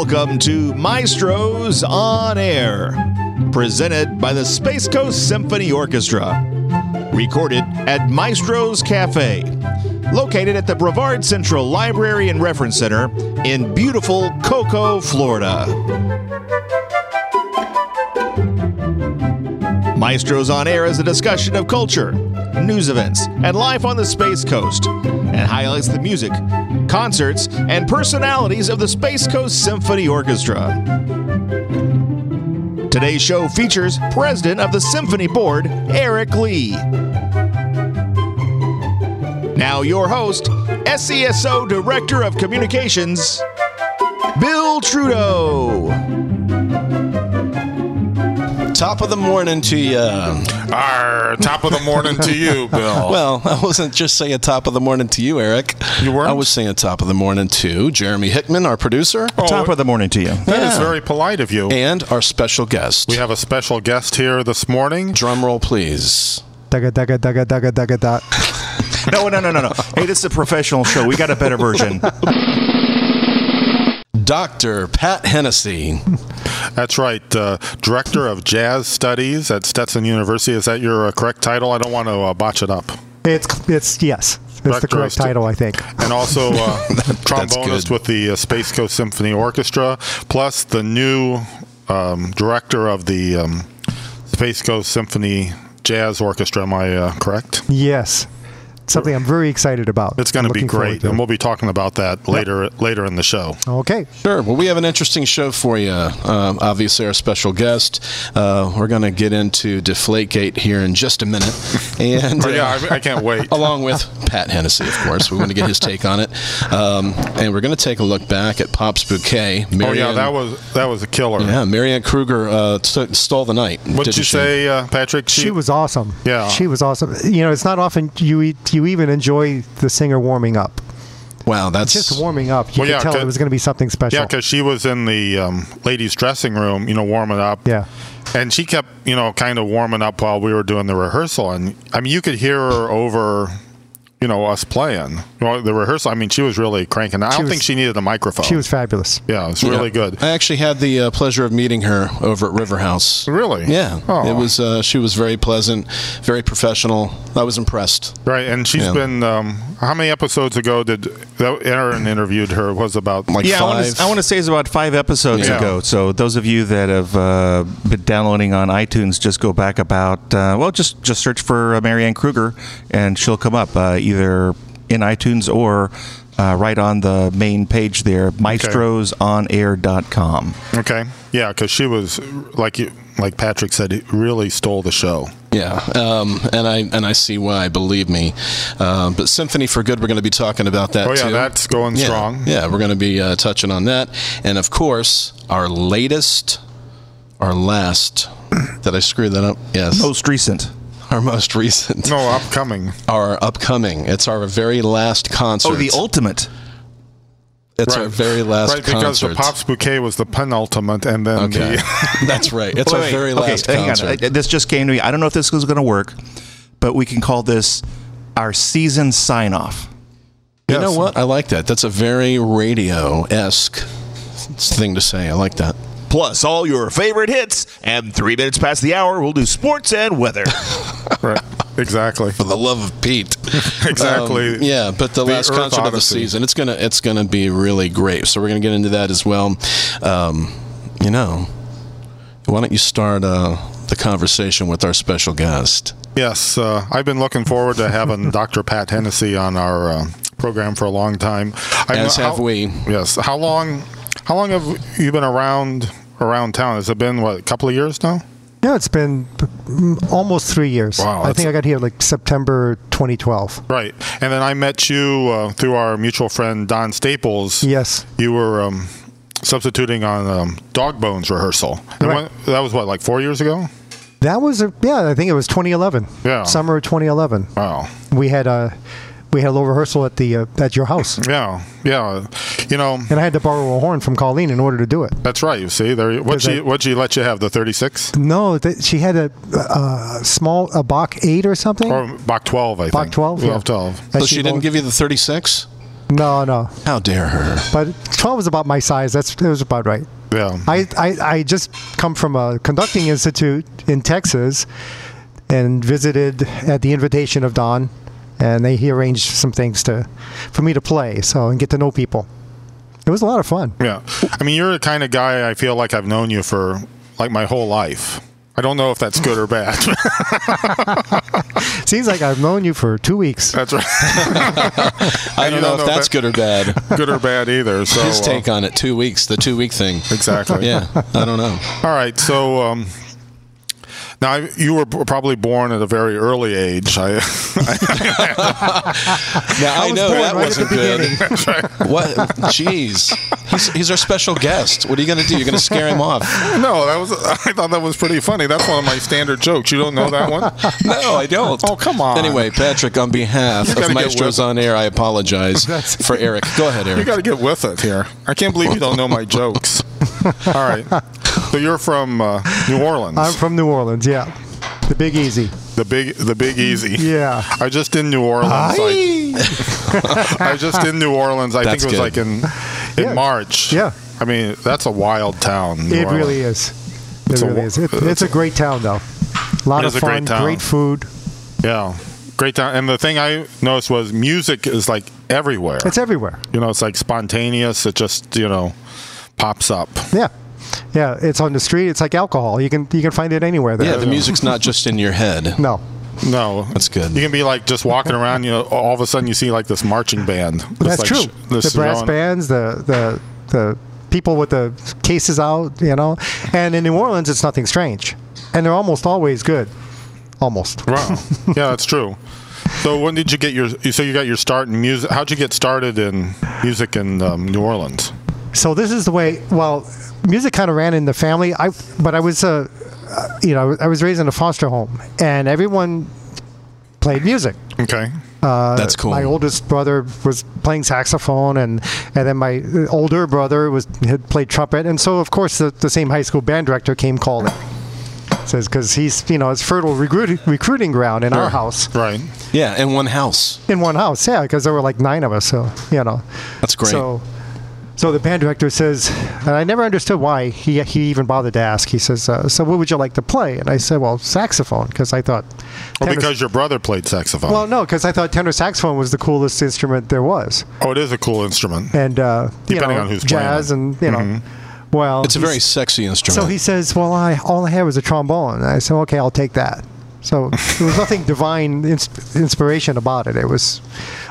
Welcome to Maestros on Air, presented by the Space Coast Symphony Orchestra. Recorded at Maestros Cafe, located at the Brevard Central Library and Reference Center in beautiful Cocoa, Florida. Maestros on Air is a discussion of culture, news events, and life on the Space Coast, and highlights the music, concerts, and personalities of the Space Coast Symphony Orchestra. Today's show features President of the Symphony Board, Eric Lee. Now, your host, SCSO Director of Communications, Bill Trudeau. Top of the morning to you. Arr, top of the morning to you, Bill. Well, I wasn't just saying top of the morning to you, Eric. You weren't? I was saying top of the morning to Jeremy Hickman, our producer, oh, Top of the morning to you. that is very polite of you. and our special guest. We have a special guest here this morning. Drum roll, please. Dugga dugga dugga dugga dugga dot. No, no, no, no, no. Hey, this is a professional show. We got a better version. Dr. Pat Hennessy. That's right, uh, Director of Jazz Studies at Stetson University. Is that your uh, correct title? I don't want to uh, botch it up. It's it's yes. It's the correct title, I think. And also uh, trombonist with the uh, Space Coast Symphony Orchestra, plus the new um, Director of the um, Space Coast Symphony Jazz Orchestra. Am I uh, correct? Yes, something I'm very excited about. It's going to be great, to and we'll be talking about that later later in the show. Okay. Sure. Well, we have an interesting show for you. Um, obviously, our special guest. Uh, we're going to get into Deflategate here in just a minute, and Oh, yeah, uh, I, I can't wait. along with Pat Hennessy, of course. We want to get his take on it, um, and we're going to take a look back at Pop's Bouquet. Oh yeah, that was that was a killer. yeah. Marianne Kruger uh, st- stole the night. What'd didn't you she? say, uh, Patrick? She was awesome. Yeah. She was awesome. You know, it's not often you eat. you even enjoy the singer warming up. Wow, that's Just warming up, you Well, could yeah, tell it 'cause- was going to be something special. Yeah, because she was in the um, ladies' dressing room, you know, warming up. Yeah. And she kept, you know, kind of warming up while we were doing the rehearsal, and I mean, you could hear her over, you know, us playing. Well, the rehearsal. I mean, she was really cranking. I don't was- think she needed a microphone. she was fabulous. Yeah, it's really Yeah. good. I actually had the uh, pleasure of meeting her over at River House. Really? Yeah, Oh. it was. Uh, she was very pleasant, very professional. I was impressed. Right, and she's Yeah. been. Um, how many episodes ago did that Aaron interviewed her? Was about Like yeah, I want, five. to, I want to say it's about five episodes Yeah. ago. So those of you that have uh, been downloading on iTunes, just go back about uh, well, just just search for uh, Marianne Kruger, and she'll come up uh, either in iTunes or uh, right on the main page there, maestrosonair.com. okay. Yeah, because she was like you, like Patrick said, really stole the show. Yeah, um, and I and I see why. Believe me. Um, but Symphony for Good, we're going to be talking about that Oh yeah, too. that's going yeah, strong. Yeah, we're going to be uh, touching on that, and of course, our latest, our last. Did I screw that up? Yes. Most recent. our most recent. No, upcoming. Our upcoming. It's our very last concert. Oh, the ultimate. It's our very last right, because concert. the Pops Bouquet was the penultimate, and then Okay, the that's right. It's our Wait, very okay, last hang on. concert. Uh, This just came to me. I don't know if this is going to work, but we can call this our season sign off. You Yes. know what? I like that. That's a very radio esque thing to say. I like that. Plus all your favorite hits, and three minutes past the hour, we'll do sports and weather. right, exactly, For the love of Pete. exactly. Um, yeah, but the, The last Earth concert of the season, it's gonna it's gonna be really great. So we're gonna get into that as well. Um, you know, why don't you start uh, the conversation with our special guest? Yes, uh, I've been looking forward to having Dr. Pat Hennessy on our uh, program for a long time. I As have how- we. Yes. How long? How long have you been around around town? Has it been what a couple of years now? Yeah, it's been almost three years. Wow, I think I got here like September 2012. Right. And then I met you uh, through our mutual friend Don Staples. Yes. You were um, substituting on um, Dog Bones rehearsal. And Right. when- that was what, like four years ago? That was a yeah. I think it was 2011. Yeah. Summer of 2011. Wow. We had a we had a little rehearsal at the uh, at your house, Yeah. Yeah. You know, and I had to borrow a horn from Colleen in order to do it. that's right. You see, there. What Because she I- what she let you have the thirty six No, th- she had a, a small a Bach eight or something. or Bach twelve? I think Bach 12, yeah. 12, 12. So she didn't give you the 36? No, no. How dare her? But 12 was about my size. That's it was about right. Yeah. I, I, I just come from a conducting institute in Texas and visited at the invitation of Don, and they he arranged some things to for me to play so and get to know people. It was a lot of fun. Yeah. I mean, you're the kind of guy I feel like I've known you for like my whole life. I don't know if that's good or bad. Seems like I've known you for two weeks. that's right. I don't you know don't if know that's that- good or bad. good or bad either. So His uh, take on it, two weeks, the two week thing. exactly. Yeah, I don't know. All right. So um, now I- you were probably born at a very early age. I, Now I, was know that right wasn't the good. beginning. What? Jeez, he's, he's our special guest. What are you going to do? You're going to scare him off? no, that was. I thought that was pretty funny. That's one of my standard jokes. You don't know that one? No, I don't. Oh, come on. Anyway, Patrick, on behalf of Maestros on Air, I apologize for Eric. Go ahead, Eric. You got to get with it here. I can't believe you don't know my jokes. All right. So you're from uh, New Orleans. I'm from New Orleans. Yeah, the Big Easy. the big, the Big Easy. Yeah. I just in New Orleans. I, I just in New Orleans. I That's think it was good. like in in Yeah. March. Yeah. I mean, that's a wild town. New It Orleans. really is. It It's a really wa- is. It, it's it's a- a great town, though. A lot of is a great fun, town. great food. Yeah. Great town. And the thing I noticed was music is like everywhere. It's everywhere. you know, it's like spontaneous. It just you know pops up. Yeah, yeah. It's on the street. It's like alcohol. You can you can find it anywhere. There. Yeah, the music's not just in your head. No, No, That's good. You can be like just walking around. You know, all of a sudden you see like this marching band. Just, that's like, true. sh- this The brass going- bands, the the the people with the cases out. You know, and in New Orleans, it's nothing strange, and they're almost always good. Almost. Wow. yeah, that's true. So when did you get your? You say you got your start in music. How'd you get started in music in um, New Orleans? So this is the way. Well, music kind of ran in the family. I but I was uh, uh, you know I was raised in a foster home, and everyone played music. Okay. That's cool. My oldest brother was playing saxophone, and and then my older brother was had played trumpet, and so of course the, the same high school band director came calling. Says because he's you know it's fertile recruiting recruiting ground in our house Right. yeah, in one house. in one house yeah because there were like nine of us so you know That's great. so so the band director says and I never understood why he he even bothered to ask he says uh, so what would you like to play and I said well saxophone because I thought Or tenor- because your brother played saxophone. well no because I thought tenor saxophone was the coolest instrument there was oh, it is a cool instrument. and uh, you Depending know, on who's playing jazz it. Mm-hmm. and you know, well, it's a very sexy instrument. So he says, "Well, I all I had was a trombone." And I said, "Okay, I'll take that." So there was nothing divine ins- inspiration about it. It was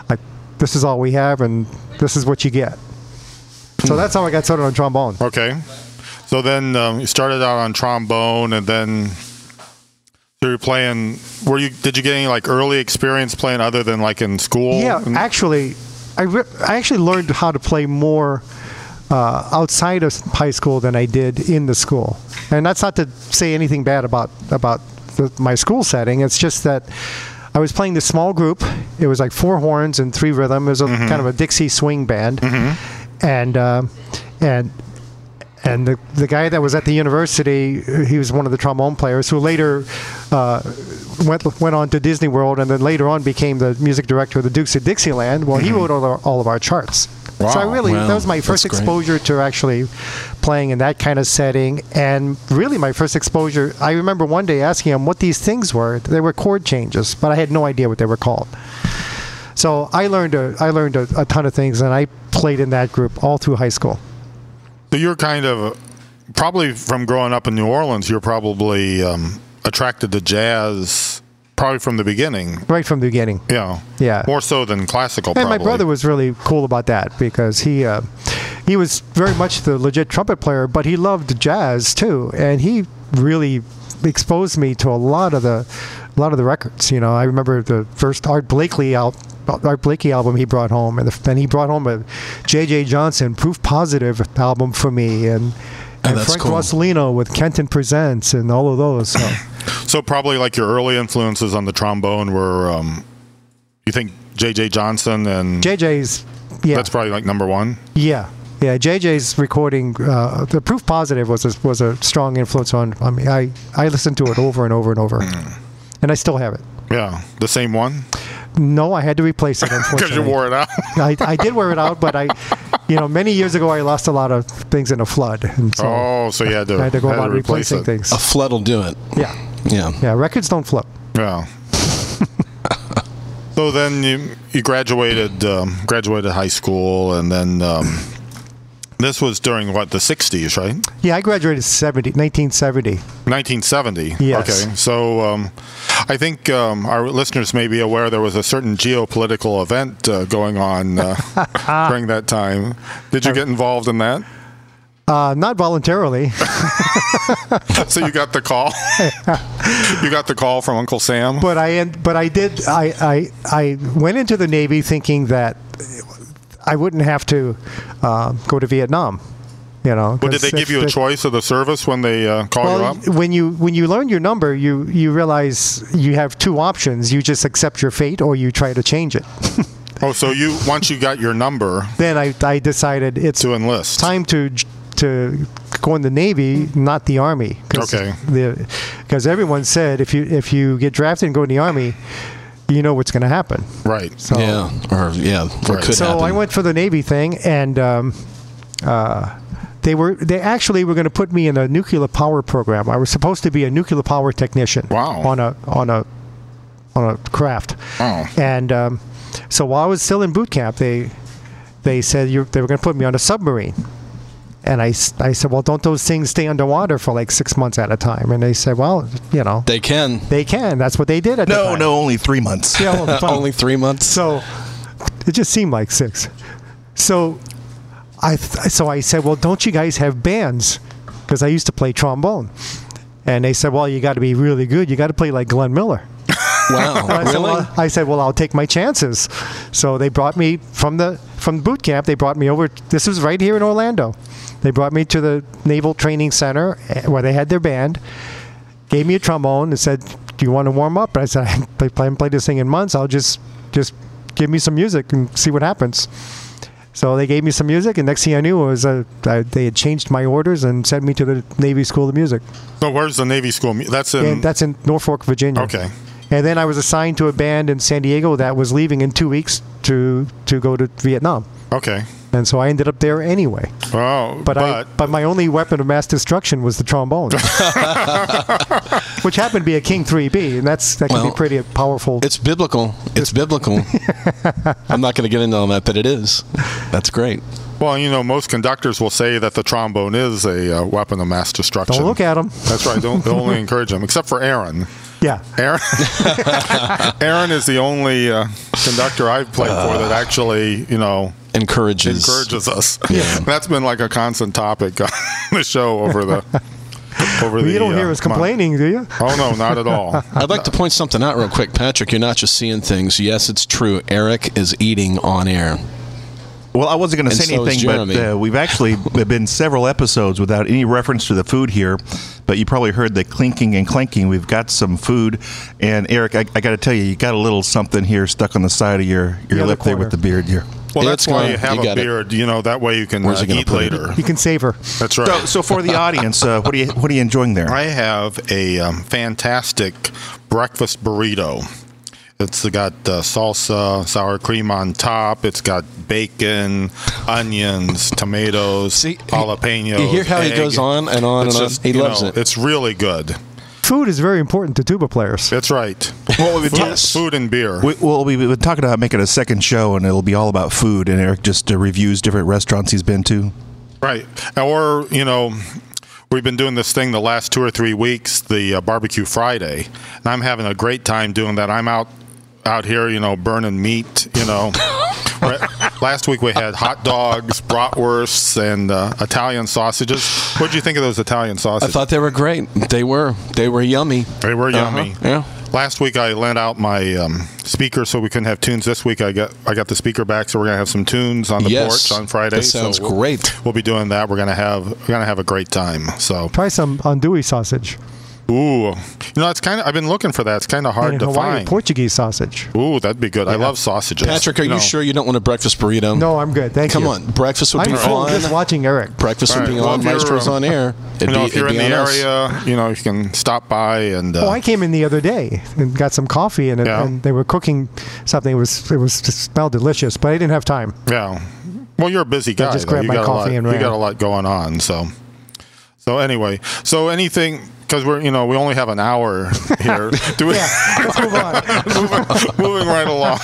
like, "This is all we have, and this is what you get." So that's how I got started on trombone. Okay. So then um, you started out on trombone, and then so you're playing. Were you? Did you get any like early experience playing other than like in school? Yeah, And- actually, I, re- I actually learned how to play more uh, outside of high school than I did in the school. And that's not to say anything bad about about the, my school setting. It's just that I was playing this small group. It was like four horns and three rhythm. It was a kind of a Dixie swing band, and uh, and and the the guy that was at the university, he was one of the trombone players who later uh, went went on to Disney World, and then later on became the music director of the Dukes of Dixieland. Well, he wrote all, our, all of our charts. So I really Wow, that was my first that's great. exposure to actually playing in that kind of setting, and really my first exposure. I remember one day asking him what these things were. They were chord changes, but I had no idea what they were called. So I learned a, I learned a, a ton of things, and I played in that group all through high school. So you're kind of probably from growing up in New Orleans. You're probably um, attracted to jazz, probably from the beginning. right from the beginning. Yeah. Yeah. More so than classical. And my brother was really cool about that because he uh, he was very much the legit trumpet player, but he loved jazz too, and he really exposed me to a lot of the a lot of the records. You know, I remember the first Art Blakely al- Art Blakey album he brought home, and then he brought home a J.J. Johnson Proof Positive album for me, and. And that's Frank cool. Rosolino with Kenton Presents and all of those. So. So probably like your early influences on the trombone were, um, you think J.J. Johnson and JJ's, yeah, that's probably like number one. Yeah, yeah. JJ's recording, uh, the Proof Positive was a, was a strong influence on, on me. I I listened to it over and over and over, and I still have it. Yeah, the same one. No, I had to replace it. Because Unfortunately, you wore it out. I, I did wear it out, but I, you know, many years ago I lost a lot of things in a flood, and so oh, so you had to, I had to go had about replace replacing it. things. A flood will do it. Yeah, Yeah. yeah. Records don't flip. Yeah. so then you you graduated um, graduated high school, and then um, this was during what the '60s, right? Yeah, I graduated 70, 1970. 1970. Yes. Okay. So um, I think um, our listeners may be aware there was a certain geopolitical event uh, going on uh, during that time. Did you get involved in that? Uh, not voluntarily. So you got the call. you got the call from Uncle Sam. but I but I did I, I I went into the Navy thinking that I wouldn't have to uh, go to Vietnam. You know, Well, did they 'cause give you a choice of the service when they uh, call you up? when you when you learn your number, you you realize you have two options. You just accept your fate, or you try to change it. Oh, so you once you got your number then I, I decided it's to enlist. time to to go in the Navy, not the Army. Okay. Because everyone said if you if you get drafted and go in the Army, you know what's going to happen. Right. So Yeah. Or yeah. What Right. could so happen. I went for the Navy thing, and um, uh, they were they actually were going to put me in a nuclear power program. I was supposed to be a nuclear power technician. Wow. On a on a on a craft. Oh. And um, so while I was still in boot camp, they they said you they were going to put me on a submarine. And I, I said, well, don't those things stay underwater for like six months at a time? And they said, well, you know, They can. they can. That's what they did at the No, no, only three months. Yeah, well, fine. Only three months. So it just seemed like six. So I th- so I said, well, don't you guys have bands? Because I used to play trombone, and they said, well, you got to be really good. You got to play like Glenn Miller. Wow. I said, really? well, I said, well, I'll take my chances. So they brought me from the from boot camp. They brought me over. This was right here in Orlando. They brought me to the Naval Training Center eh, where they had their band. Gave me a trombone and said, "Do you want to warm up?" And I said, "I haven't played played this thing in months. I'll just just give me some music and see what happens." So they gave me some music, and next thing I knew was uh, I, they had changed my orders and sent me to the Navy School of Music. So where's the Navy School? That's in. And that's in Norfolk, Virginia. okay. And then I was assigned to a band in San Diego that was leaving in two weeks to to go to Vietnam, Okay. and so I ended up there anyway. Oh, But, but, I but my only weapon of mass destruction was the trombone, which happened to be a King 3B, and that's that can Well, be pretty powerful. It's biblical. It's biblical. I'm not going to get into all that, but it is. That's great. well, you know, most conductors will say that the trombone is a uh, weapon of mass destruction. Don't look at them. That's right. Don't they only encourage them, except for Aaron. Yeah, Aaron, Aaron is the only uh, conductor I've played for that actually, you know, Encourages. encourages us. Yeah. That's been like a constant topic on the show over the over the. you don't hear uh, us month. complaining, do you? Oh no, not at all. I'd like to point something out real quick, Patrick. You're not just seeing things. Yes, it's true. Eric is eating on air. Well, I wasn't going to say so anything, but uh, we've actually been several episodes without any reference to the food here. But you probably heard the clinking and clanking. We've got some food, and Eric, I, I got to tell you, you got a little something here stuck on the side of your, your The other lip there with the beard here. Well, Yeah, that's why gone. you have You a got it. beard. You know that way you can Where's uh, gonna eat put it? later. You can savor. That's right. So, so for the audience, uh, what are you what are you enjoying there? I have a um, fantastic breakfast burrito. It's got uh, salsa, sour cream on top. It's got bacon, onions, tomatoes, See, he- jalapenos. you hear how he goes on and on It's and on? He loves know, it. It's really good. Food is very important to tuba players. That's right. Well, we've Food, Yes. food and beer. We, well, we've been talking about making a second show, and it'll be all about food. And Eric just uh, reviews different restaurants he's been to. Right. Or, you know, we've been doing this thing the last two or three weeks, the uh, barbecue Friday, and I'm having a great time doing that. I'm out out here, you know, burning meat, you know. Right. Last week we had hot dogs, bratwursts, and uh, Italian sausages. What did you think of those Italian sausages? I thought they were great. They were. They were yummy. they were Uh-huh. yummy. Yeah. Last week I lent out my um, speaker so we couldn't have tunes. This week I got I got the speaker back, so we're gonna have some tunes on the Yes. porch on Friday. That sounds so we'll- great. We'll be doing that. We're gonna have we're gonna have a great time. So Try some andouille sausage. Ooh, you know, it's kind of. I've been looking for that. It's kind of hard and to Hawaiian find. Portuguese sausage. Ooh, that'd be good. I love sausages. Patrick, are you know. sure you don't want a breakfast burrito? No, I'm good. Thank Come you. Come on, breakfast would I'm be full on. just watching Eric. Breakfast All would be. Well, on if you're, Maestros on air. It'd You know, be, if you're it'd in be the on us. area, you know, you can stop by and. Uh, Oh, I came in the other day and got some coffee, and, it, Yeah. and they were cooking something. It was it was just smelled delicious, but I didn't have time. Yeah. Well, you're a busy guy. I just though. grabbed my coffee lot, and You got a lot going on. So, so anyway, so anything because we're you know we only have an hour here. Do we? Let's move on. moving, moving right along.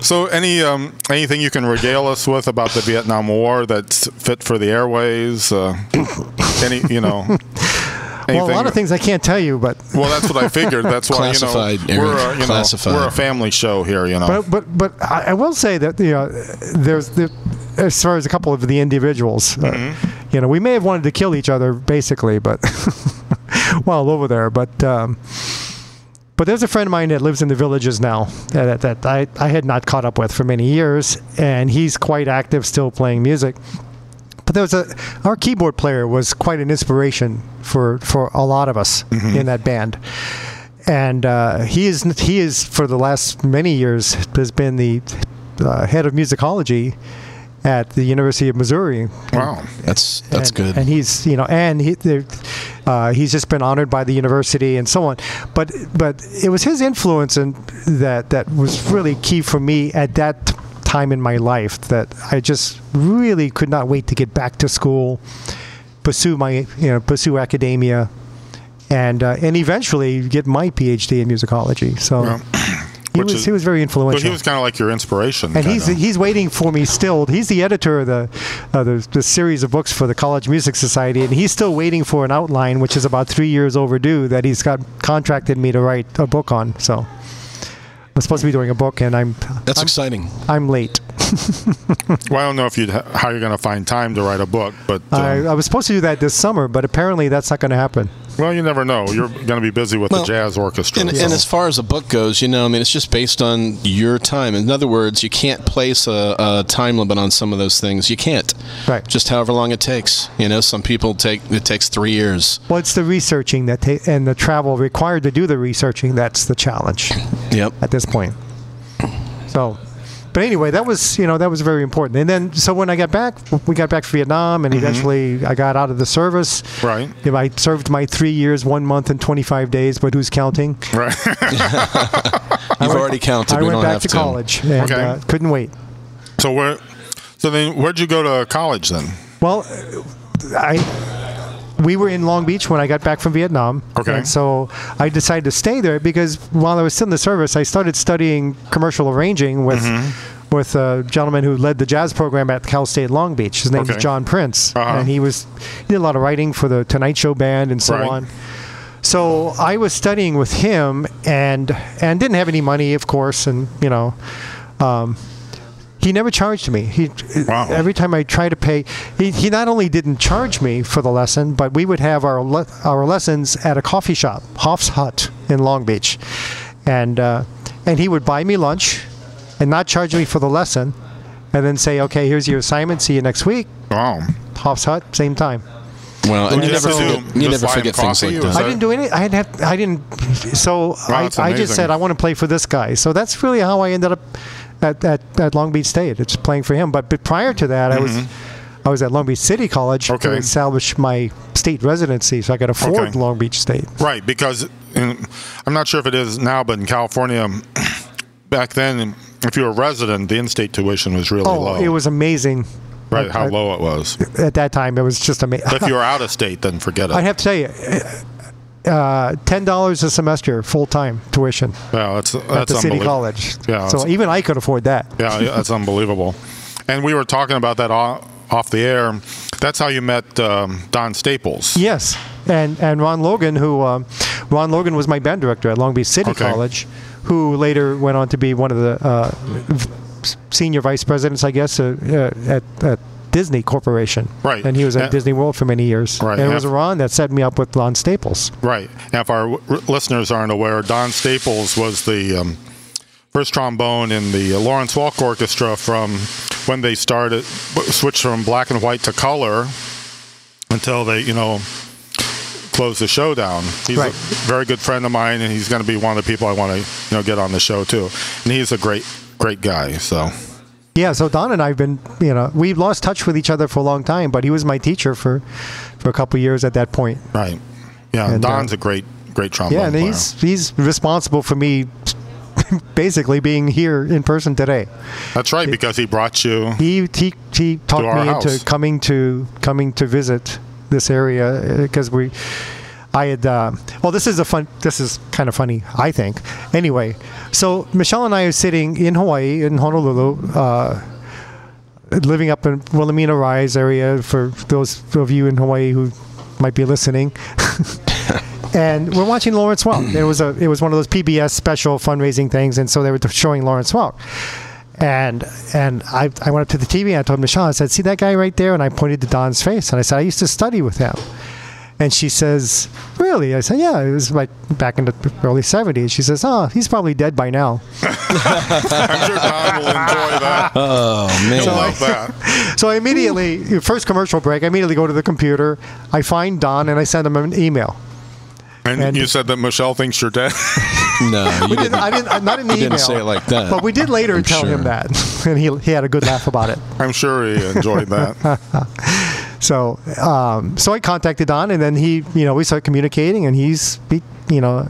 So, any um, anything you can regale us with about the Vietnam War that's fit for the airways? Uh, any you know. Well, a lot of things I can't tell you, but Well, that's what I figured. That's why Classified, you know we're a, you know, we're a family show here. You know. but but but I, I will say that you know there's the as far as a couple of the individuals, uh, Mm-hmm. you know, we may have wanted to kill each other basically, but while over there, but. Um, but there's a friend of mine that lives in the villages now that, that I, I had not caught up with for many years, and he's quite active, still playing music. But there was a our keyboard player was quite an inspiration for for a lot of us in that band, and uh, he is he is for the last many years has been the uh, head of musicology at the University of Missouri. wow. That's that's and, good. And he's you know and he uh, he's just been honored by the university and so on. But but it was his influence and that that was really key for me at that time in my life that I just really could not wait to get back to school, pursue my you know pursue academia. And uh, and eventually get my PhD in musicology. So. He was is- he was very So influential he was kind of like your inspiration. and he's kinda. he's waiting for me still. He's the editor of the, uh, the the series of books for the College Music Society, and he's still waiting for an outline, which is about three years overdue. That he's got contracted me to write a book on. So I'm supposed to be doing a book, and I'm That's I'm, exciting. I'm late. well, I don't know if you'd how you're going to find time to write a book, but um, I, I was supposed to do that this summer, but apparently that's not going to happen. Well, you never know. You're going to be busy with Well, the jazz orchestra. And, so- and as far as a book goes, you know, I mean, it's just based on your time. In other words, you can't place a, a time limit on some of those things. You can't. Right. Just however long it takes. You know, some people take it takes three years. Well, it's the researching that ta- and the travel required to do the researching that's the challenge. Yep. at this point. So, but anyway, that was you know that was very important. And then so when I got back, we got back to Vietnam, and eventually I got out of the service. Right. You know, I served my three years, one month, and 25 days, but who's counting? right. You've already counted. I we went back have to college and Okay. uh, couldn't wait. so where? So then, where'd you go to college then? Well, I we were in Long Beach when I got back from Vietnam. Okay. And so I decided to stay there because while I was still in the service, I started studying commercial arranging with Mm-hmm. with a gentleman who led the jazz program at Cal State Long Beach. His name Okay. is John Prince, Uh-huh. and he was he did a lot of writing for the Tonight Show band and so Right. on. So I was studying with him and and didn't have any money, of course, and you know. Um, he never charged me. He Wow. every time I tried to pay, he, he not only didn't charge me for the lesson, but we would have our le- our lessons at a coffee shop, Hof's Hut in Long Beach, and uh, and he would buy me lunch, and not charge me for the lesson, and then say, okay, here's your assignment. See you next week. Wow. Hof's Hut, same time. Well, and you you never forget, you never forget things like or that. I didn't do any. I didn't have. I didn't. So I, I just said I want to play for this guy. So that's really how I ended up at, at, at Long Beach State. It's playing for him. But, but prior to that, I was I was at Long Beach City College Mm-hmm. Okay. to establish my state residency, so I could afford Okay. Long Beach State. Right, because in, I'm not sure if it is now, but in California, back then, if you were a resident, the in-state tuition was really Oh, low. it was amazing. right, how I- low it was. At that time, it was just amazing. But if you were out of state, then forget it. I have to tell you, uh, ten dollars a semester, full time tuition yeah, that's at that's the city college. Yeah, so even I could afford that. Yeah, yeah, that's unbelievable. And we were talking about that off, off the air. That's how you met um, Don Staples. Yes, and and Ron Logan, who um, Ron Logan was my band director at Long Beach City Okay. College, who later went on to be one of the uh, v- senior vice presidents, I guess, uh, uh, at, at Disney Corporation. Right. and he was at Yeah. Disney World for many years. Right, and it yeah. was Ron that set me up with Don Staples. Right. And if our w- listeners aren't aware, Don Staples was the um, first trombone in the Lawrence Welk Orchestra from when they started, switched from black and white to color until they, you know, close the show down. He's Right. a very good friend of mine, and he's going to be one of the people I want to you know get on the show too. And he's a great great guy. So Yeah, so Don and I've been, you know, we've lost touch with each other for a long time, but he was my teacher for for a couple years at that point. right, yeah. And, uh, Don's a great great trombone Yeah, and player. he's he's responsible for me basically being here in person today. That's right because he brought you. He he he talked me house. into coming to coming to visit this area because we. I had uh, well. This is a fun. This is kind of funny, I think. Anyway, so Michelle and I are sitting in Hawaii in Honolulu, uh, living up in Wilhelmina Rise area. For those of you in Hawaii who might be listening, and we're watching Lawrence Welk. It was a it was one of those PBS special fundraising things, and so they were showing Lawrence Welk. And and I, I went up to the TV and I told Michelle, I said, see that guy right there? And I pointed to Don's face and I said, I used to study with him. And she says, really? I said, yeah, it was like back in the early 70s. She says, oh, he's probably dead by now. I'm sure Don will enjoy that. Oh man. He'll love that. So I immediately, first commercial break, I immediately go to the computer, I find Don and I send him an email. And, And- you said that Michelle thinks you're dead. no, you We didn't, didn't. I didn't, uh, not in the You email. didn't say it like that. But we did later I'm tell him that. And he, he had a good laugh about it. I'm sure he enjoyed that. So, um, so I contacted Don, and then he, you know, we started communicating, and he's, he, you know,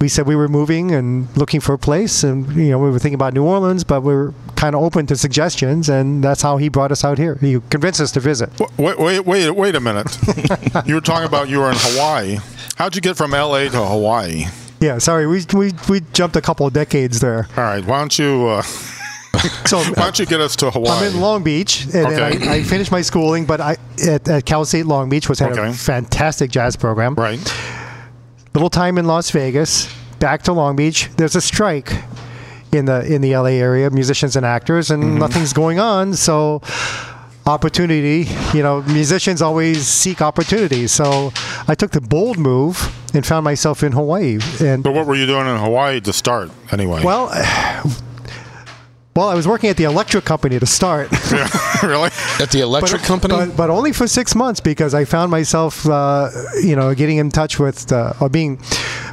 we said we were moving and looking for a place, and you know, we were thinking about New Orleans, but we were kind of open to suggestions, and that's how he brought us out here. He convinced us to visit. Wait, wait, wait, wait a minute. you were talking about you were in Hawaii. How'd you get from L.A. to Hawaii? Yeah, sorry, we we, we jumped a couple of decades there. All right, why don't you uh, So. why don't you get us to Hawaii? I'm in Long Beach, and Okay. then I, I finished my schooling, but I at, at Cal State Long Beach was had Okay. a fantastic jazz program. right. little time in Las Vegas, back to Long Beach. There's a strike in the in the LA area, musicians and actors, and Mm-hmm. nothing's going on. So opportunity, you know, musicians always seek opportunity. So I took the bold move and found myself in Hawaii. And So what were you doing in Hawaii to start anyway? well, well, I was working at the electric company to start. really? At the electric company. But, but only for six months because I found myself, uh, you know, getting in touch with uh, or being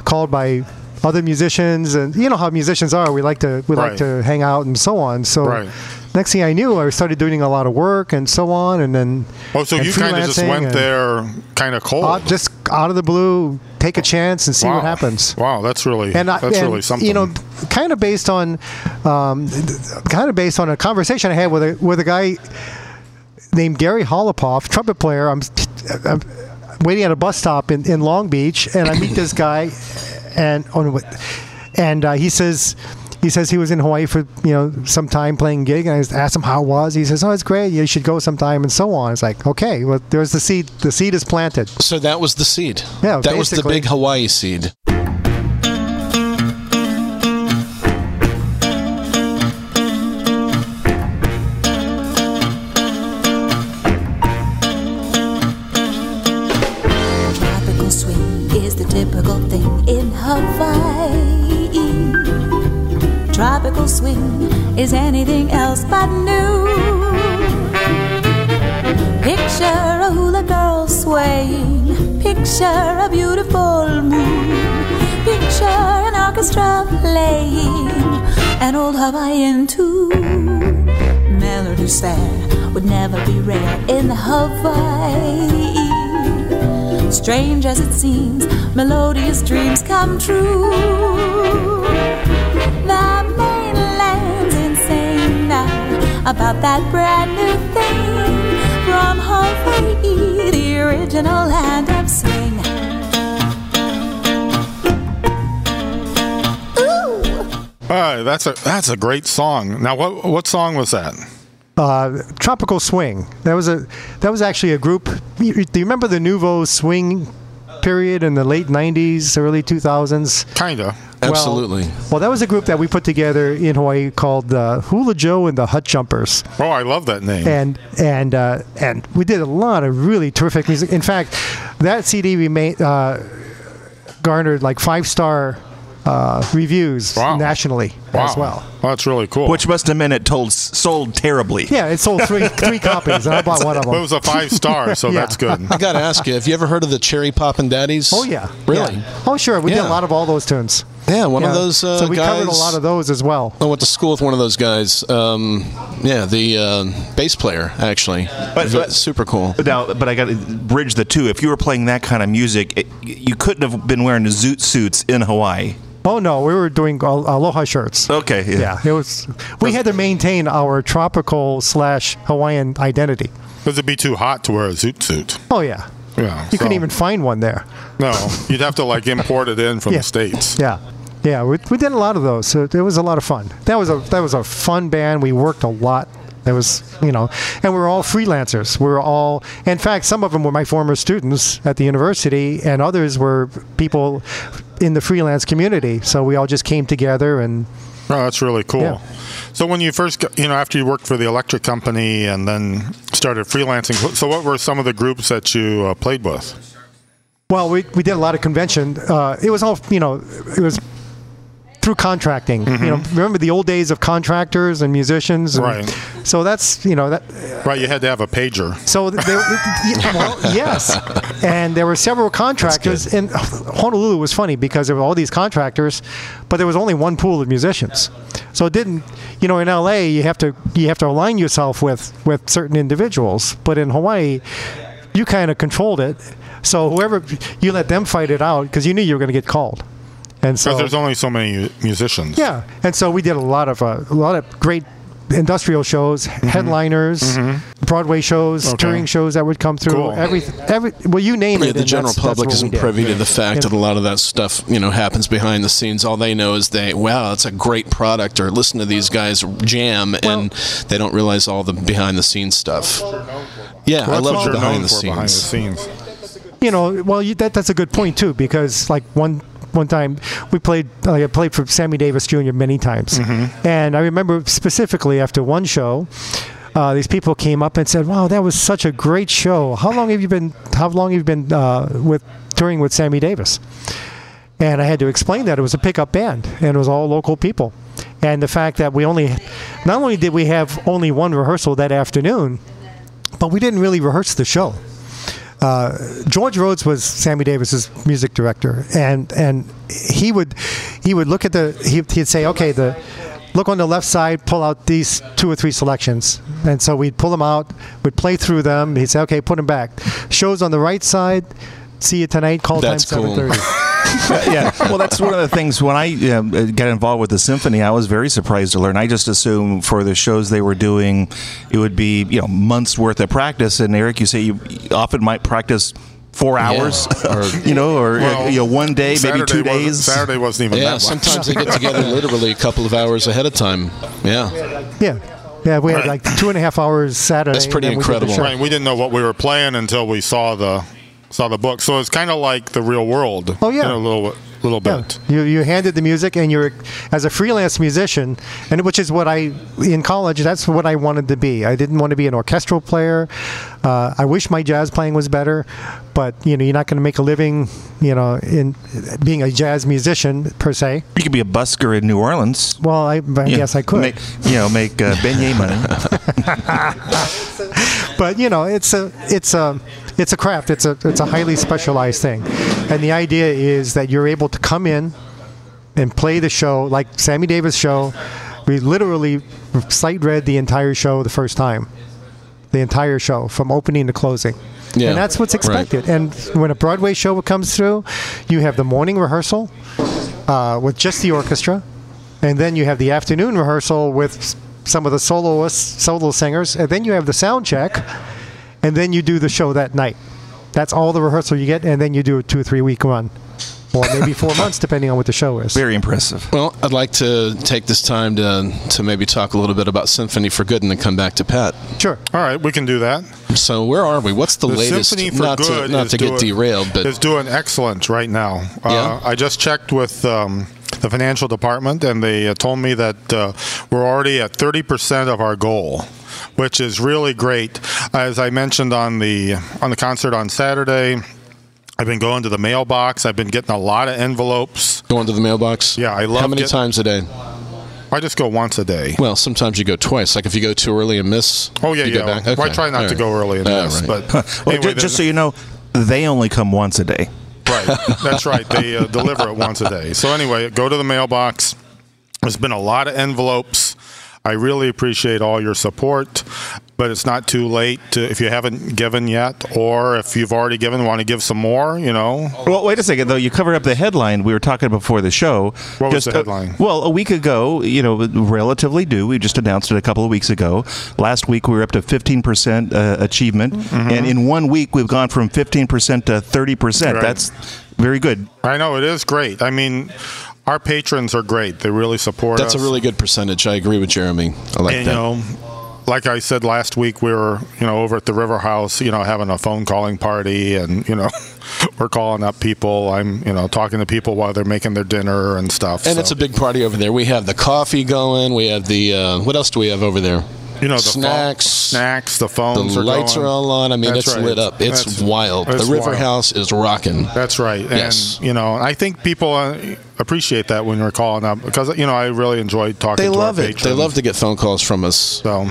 called by other musicians, and you know how musicians are. We like to we Right. like to hang out and so on. So Right. Next thing I knew, I started doing a lot of work and so on, and then Oh, so you kind of just went there kind of cold. out- just out of the blue, take a chance and see wow. what happens. Wow, that's really And I, that's and, really something. You know, kind of based on, um, kind of based on a conversation I had with a with a guy named Gary Holopoff, trumpet player. I'm, I'm waiting at a bus stop in, in Long Beach, and I meet this guy, and on and uh, he says. He says he was in Hawaii for you know some time playing gig, and I just asked him how it was. He says, "Oh, it's great. You should go sometime," and so on. It's like, okay, well, there's the seed. The seed is planted. so that was the seed. Yeah, that was the big Hawaii seed. Swing is anything else but new. Picture a hula girl swaying. Picture a beautiful moon. Picture an orchestra playing an old Hawaiian tune. Melody sad would never be rare in the Hawaii. Strange as it seems, melodious dreams come true. The now about that brand new thing from Hawaii, the original land of swing. Ooh! All right, that's a that's a great song. Now, what what song was that? uh, Tropical Swing. That was a that was actually a group. Do you remember the Nouveau Swing period in the late '90s, early 2000s? Kinda. Absolutely. Well, that was a group that we put together in Hawaii called uh, Hula Joe and the Hut Jumpers, Oh, I love that name. and and uh, and we did a lot of really terrific music. In fact, that CD we made uh, garnered like five star uh, reviews Wow. nationally as well. That's really cool. Which must have meant it told sold terribly. Yeah, it sold three three copies, and I bought one of Well, it was a five star, so Yeah. that's good. I got to ask you, have you ever heard of the Cherry Poppin' Daddies? Oh yeah, Really? Yeah. Oh sure, we did a lot of all those tunes. Yeah, one of those uh, so we guys. covered a lot of those as well. I went to school with one of those guys. Um, yeah, the uh, bass player, actually. But- but- super cool. Now, but I got to bridge the two. If you were playing that kind of music, it, you couldn't have been wearing zoot suits in Hawaii. Oh no, we were doing aloha shirts. Okay. Yeah, it was. We had to maintain our tropical slash Hawaiian identity. Because it'd be too hot to wear a zoot suit. Oh yeah, Yeah. you couldn't even find one there. No, you'd have to like import it in from Yeah. the states. Yeah, yeah, we, we did a lot of those. So it was a lot of fun. That was a that was a fun band. We worked a lot. It was you know, and we were all freelancers. We were all, in fact, some of them were my former students at the university, and others were people in the freelance community. So we all just came together and Oh, that's really cool. Yeah. So when you first, got, you know, after you worked for the electric company and then started freelancing, so what were some of the groups that you uh, played with? Well, we, we did a lot of convention. Uh, it was all you know. It was through contracting. You know, mm-hmm. remember the old days of contractors and musicians. and- Right. So that's you know that. Right, you had to have a pager. So th- there, yeah, well, yes, and there were several contractors. And Honolulu was funny because there were all these contractors, but there was only one pool of musicians. So it didn't, you know, in LA you have to you have to align yourself with with certain individuals, but in Hawaii, you kind of controlled it. So whoever you let them fight it out because you knew you were going to get called. And so there's only so many musicians. yeah, and so we did a lot of uh, a lot of great industrial shows, headliners, Broadway shows, Okay. touring shows that would come through. Cool. Every every well, you name Yeah, it. the general that's- that's public what we isn't did. privy to the fact Yeah. that a lot of that stuff, you know, happens behind the scenes. All they know is they, wow, it's a great product, or listen to these guys jam, and they don't realize all the behind the scenes stuff. Yeah, I Well, that's love the behind the for behind the scenes. scenes. You know, well, you, that that's a good point too because like one. One time we played, like I played for Sammy Davis Jr. many times, and I remember specifically after one show, uh, these people came up and said, "Wow, that was such a great show. How long have you been? How long have you been uh, with touring with Sammy Davis?" And I had to explain that it was a pickup band and it was all local people. And the fact that we only, not only did we have only one rehearsal that afternoon, but we didn't really rehearse the show. Uh, George Rhodes was Sammy Davis's music director, and and he would he would look at the he, he'd say, okay, the look on the left side, pull out these two or three selections, and so we'd pull them out, we'd play through them. He'd say, okay, put them back. Shows on the right side. See you tonight. Call That's time cool. seven thirty. yeah. Well, that's one of the things when I um, got involved with the symphony, I was very surprised to learn. I just assumed for the shows they were doing, it would be you know months worth of practice. And Eric, you say you often might practice four hours, Or- you know, or Well, you know one day, maybe two Saturday wasn't- days. Saturday wasn't even Yeah, that sometimes they get together literally a couple of hours ahead of time. Yeah, Yeah, yeah. We had Right. like two and a half hours Saturday. That's pretty and then we incredible. Right, we didn't know what we were playing until we saw the saw the book. So it's kind of like the real world. Oh, yeah. in a little little Yeah. You, you handed the music, and you're as a freelance musician, and which is what I in college. That's what I wanted to be. I didn't want to be an orchestral player. Uh, I wish my jazz playing was better, but you know, you're not going to make a living, you know, in being a jazz musician per se. You could be a busker in New Orleans. Well, I, I You guess I could, Make, you know, make uh, beignet money. but you know, it's a it's a it's a craft. It's a it's a highly specialized thing, and the idea is that you're able to come in and play the show like Sammy Davis show. We literally sight read the entire show the first time, the entire show from opening to closing. Yeah, and that's what's right. expected. And when a Broadway show comes through, you have the morning rehearsal uh, with just the orchestra, and then you have the afternoon rehearsal with some of the soloists, solo singers, and then you have the sound check, and then you do the show that night. That's all the rehearsal you get, and then you do a two or three week run, or maybe four months depending on what the show is. Very impressive. Well, I'd like to take this time to to maybe talk a little bit about Symphony for Good and then come back to Pat. Sure. All right, we can do that. So where are we? What's the, The latest? Symphony for not Good to, not is to get doing- derailed, but is doing excellent right now. Uh, Yeah? I just checked with um, the financial department, and they uh, told me that uh, we're already at 30% of our goal, which is really great. As I mentioned on the on the concert on Saturday. I've been going to the mailbox. I've been getting a lot of envelopes. Going to the mailbox. Yeah, I love How many get- times a day? I just go once a day. Well, sometimes you go twice. Like if you go too early and miss. Oh yeah, you yeah. Go back? Well, I try not All to right. go early in All this, right. but Well, anyway, ju- just so you know, they only come once a day. Right. That's right. They uh, deliver it once a day. So anyway, go to the mailbox. There's been a lot of envelopes. I really appreciate all your support, but it's not too late to, if you haven't given yet, or if you've already given, want to give some more. You know, Well, wait a second though. You covered up the headline we were talking before the show. What was Just, the uh, headline? well, a week ago, you know, relatively new. We just announced it a couple of weeks ago. Last week we were up to 15% uh, achievement, Mm-hmm. and in one week we've gone from 15% to 30%. Right. That's very good. I know it is great. I mean, our patrons are great. They really support That's a really good percentage. I agree with Jeremy. I like and, that. you know, like I said last week, we were, you know, over at the River House, you know, having a phone calling party, and you know, we're calling up people. I'm, you know, talking to people while they're making their dinner and stuff. and so, it's a big party over there. We have the coffee going. We have the uh, what else do we have over there? You know, the phone- snacks. snacks, the The phones, are lights going. are all on. I mean, That's it's right. lit up. It's That's- wild. it's the River wild. House is rocking. That's right. And, Yes. you know, I think people uh, appreciate that when you're calling up because, you know, I really enjoy talking They to love it. They love to get phone calls from us. So,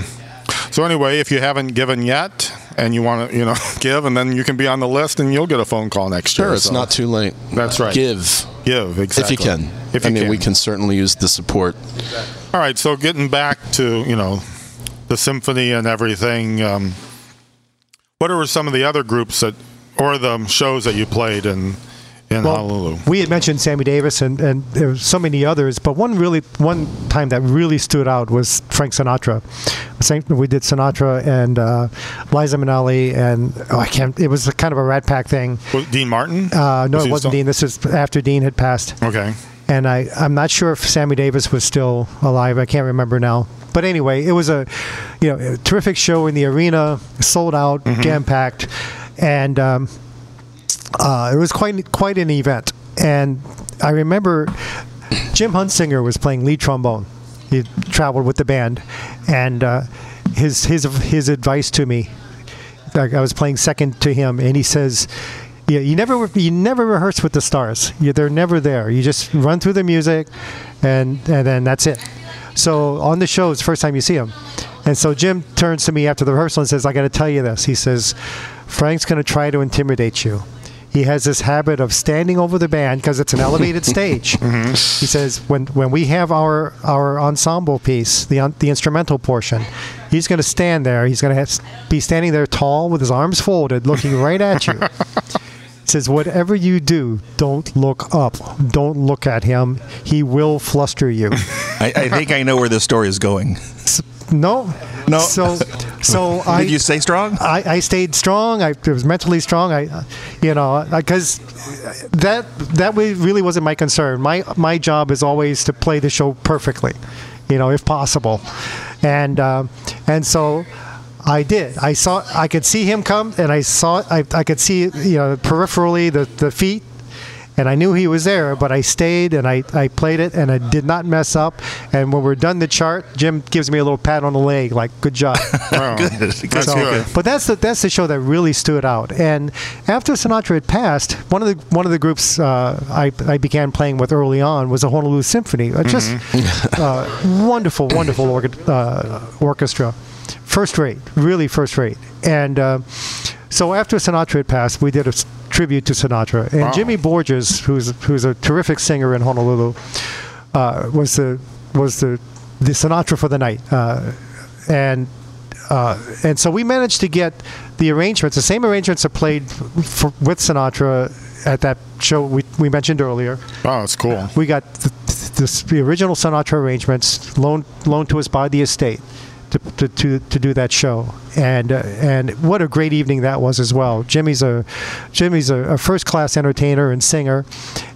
so anyway, if you haven't given yet and you want to, you know, give, and then you can be on the list and you'll get a phone call next year. Sure, it's So, not too late. That's right. Give Give, exactly. if you can. If you I mean, can. we can certainly use the support. All right, so getting back to, you know, the symphony and everything, um, what were some of the other groups that, or the shows that you played in, in Well, Honolulu? We had mentioned Sammy Davis and, and there were so many others, but one really one time that really stood out was Frank Sinatra. Same- We did Sinatra and uh, Liza Minnelli and oh, I can't. It was kind of a Rat Pack thing. Was Dean Martin? Uh, no, Was it wasn't still- Dean. This is after Dean had passed, Okay. And I I'm not sure if Sammy Davis was still alive. I can't remember now. But anyway, it was a you know a terrific show in the arena, sold out, jam packed, and. Um, uh, it was quite quite an event, and I remember Jim Hunsinger was playing lead trombone. He traveled with the band, and uh, his his his advice to me. I was playing second to him, and he says, "Yeah, you never you never rehearse with the stars. You, they're never there. You just run through the music, and and then that's it." So on the show, it's the first time you see him. And so Jim turns to me after the rehearsal and says, I got to tell you this. He says, Frank's going to try to intimidate you. He has this habit of standing over the band because it's an elevated stage. Mm-hmm. He says, when, when we have our, our ensemble piece, the, un- the instrumental portion, he's going to stand there. He's going to be standing there tall with his arms folded, looking right at you. Says, whatever you do, don't look up. Don't look at him. He will fluster you. I, I think I know where this story is going. No, No. So, so I Did you stay strong? I, I stayed strong. I was mentally strong. I, uh, you know, because that that really wasn't my concern. My my job is always to play the show perfectly, you know, if possible, and um, and so. I did. I saw. I could see him come, and I saw. I, I could see, you know, peripherally the, the feet, and I knew he was there. But I stayed, and I, I played it, and I did not mess up. And when we're done the chart, Jim gives me a little pat on the leg, like "Good job." Wow. Good. That's So- good. But that's the that's the show that really stood out. And after Sinatra had passed, one of the one of the groups uh, I I began playing with early on was the Honolulu Symphony. Uh, just uh, wonderful, wonderful orga- uh, orchestra, first rate, really first rate. And uh, so after Sinatra had passed, we did a tribute to Sinatra. And Wow. Jimmy Borges, who's who's a terrific singer in Honolulu, uh, was the was the the Sinatra for the night. Uh, and uh, and so we managed to get the arrangements, the same arrangements that played for, with Sinatra at that show we, we mentioned earlier. Oh, that's cool. We got the, the, the original Sinatra arrangements loaned loaned to us by the estate to, to, to, to do that show, and uh, and what a great evening that was as well. Jimmy's a Jimmy's a, a first class entertainer and singer.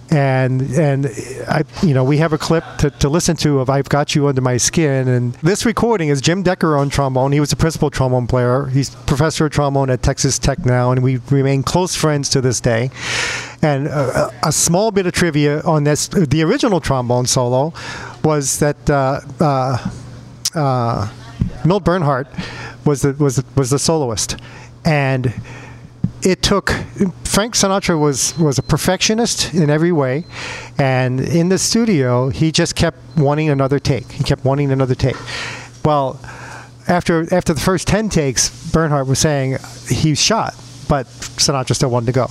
And and I you know we have a clip to, to listen to of I've Got You Under My Skin and this recording is Jim Decker on trombone. He was a principal trombone player. He's professor of trombone at Texas Tech now, and we remain close friends to this day. And uh, a small bit of trivia on this: the original trombone solo was that uh, uh, uh, Milt Bernhart was the was was the soloist, and it took Frank Sinatra was was a perfectionist in every way, and in the studio he just kept wanting another take. He kept wanting another take. Well, after after the first ten takes, Bernhart was saying he's shot, but Sinatra still wanted to go.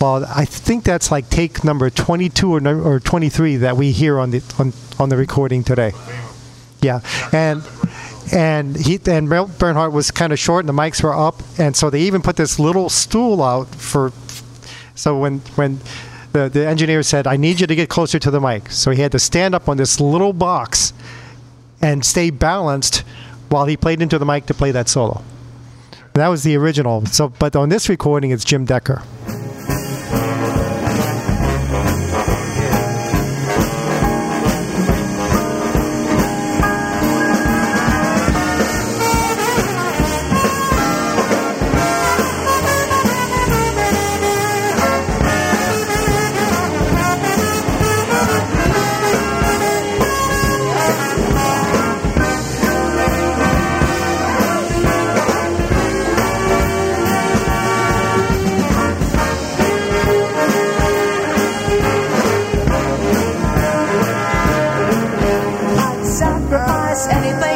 Well, I think that's like take number 22 or, or 23 that we hear on the on, on the recording today. Yeah, and and he and Bernhart was kind of short, and the mics were up, and so they even put this little stool out for. So when when the the engineer said, "I need you to get closer to the mic," so he had to stand up on this little box and stay balanced while he played into the mic to play that solo. That was the original. So, but on this recording, it's Jim Decker. Anything,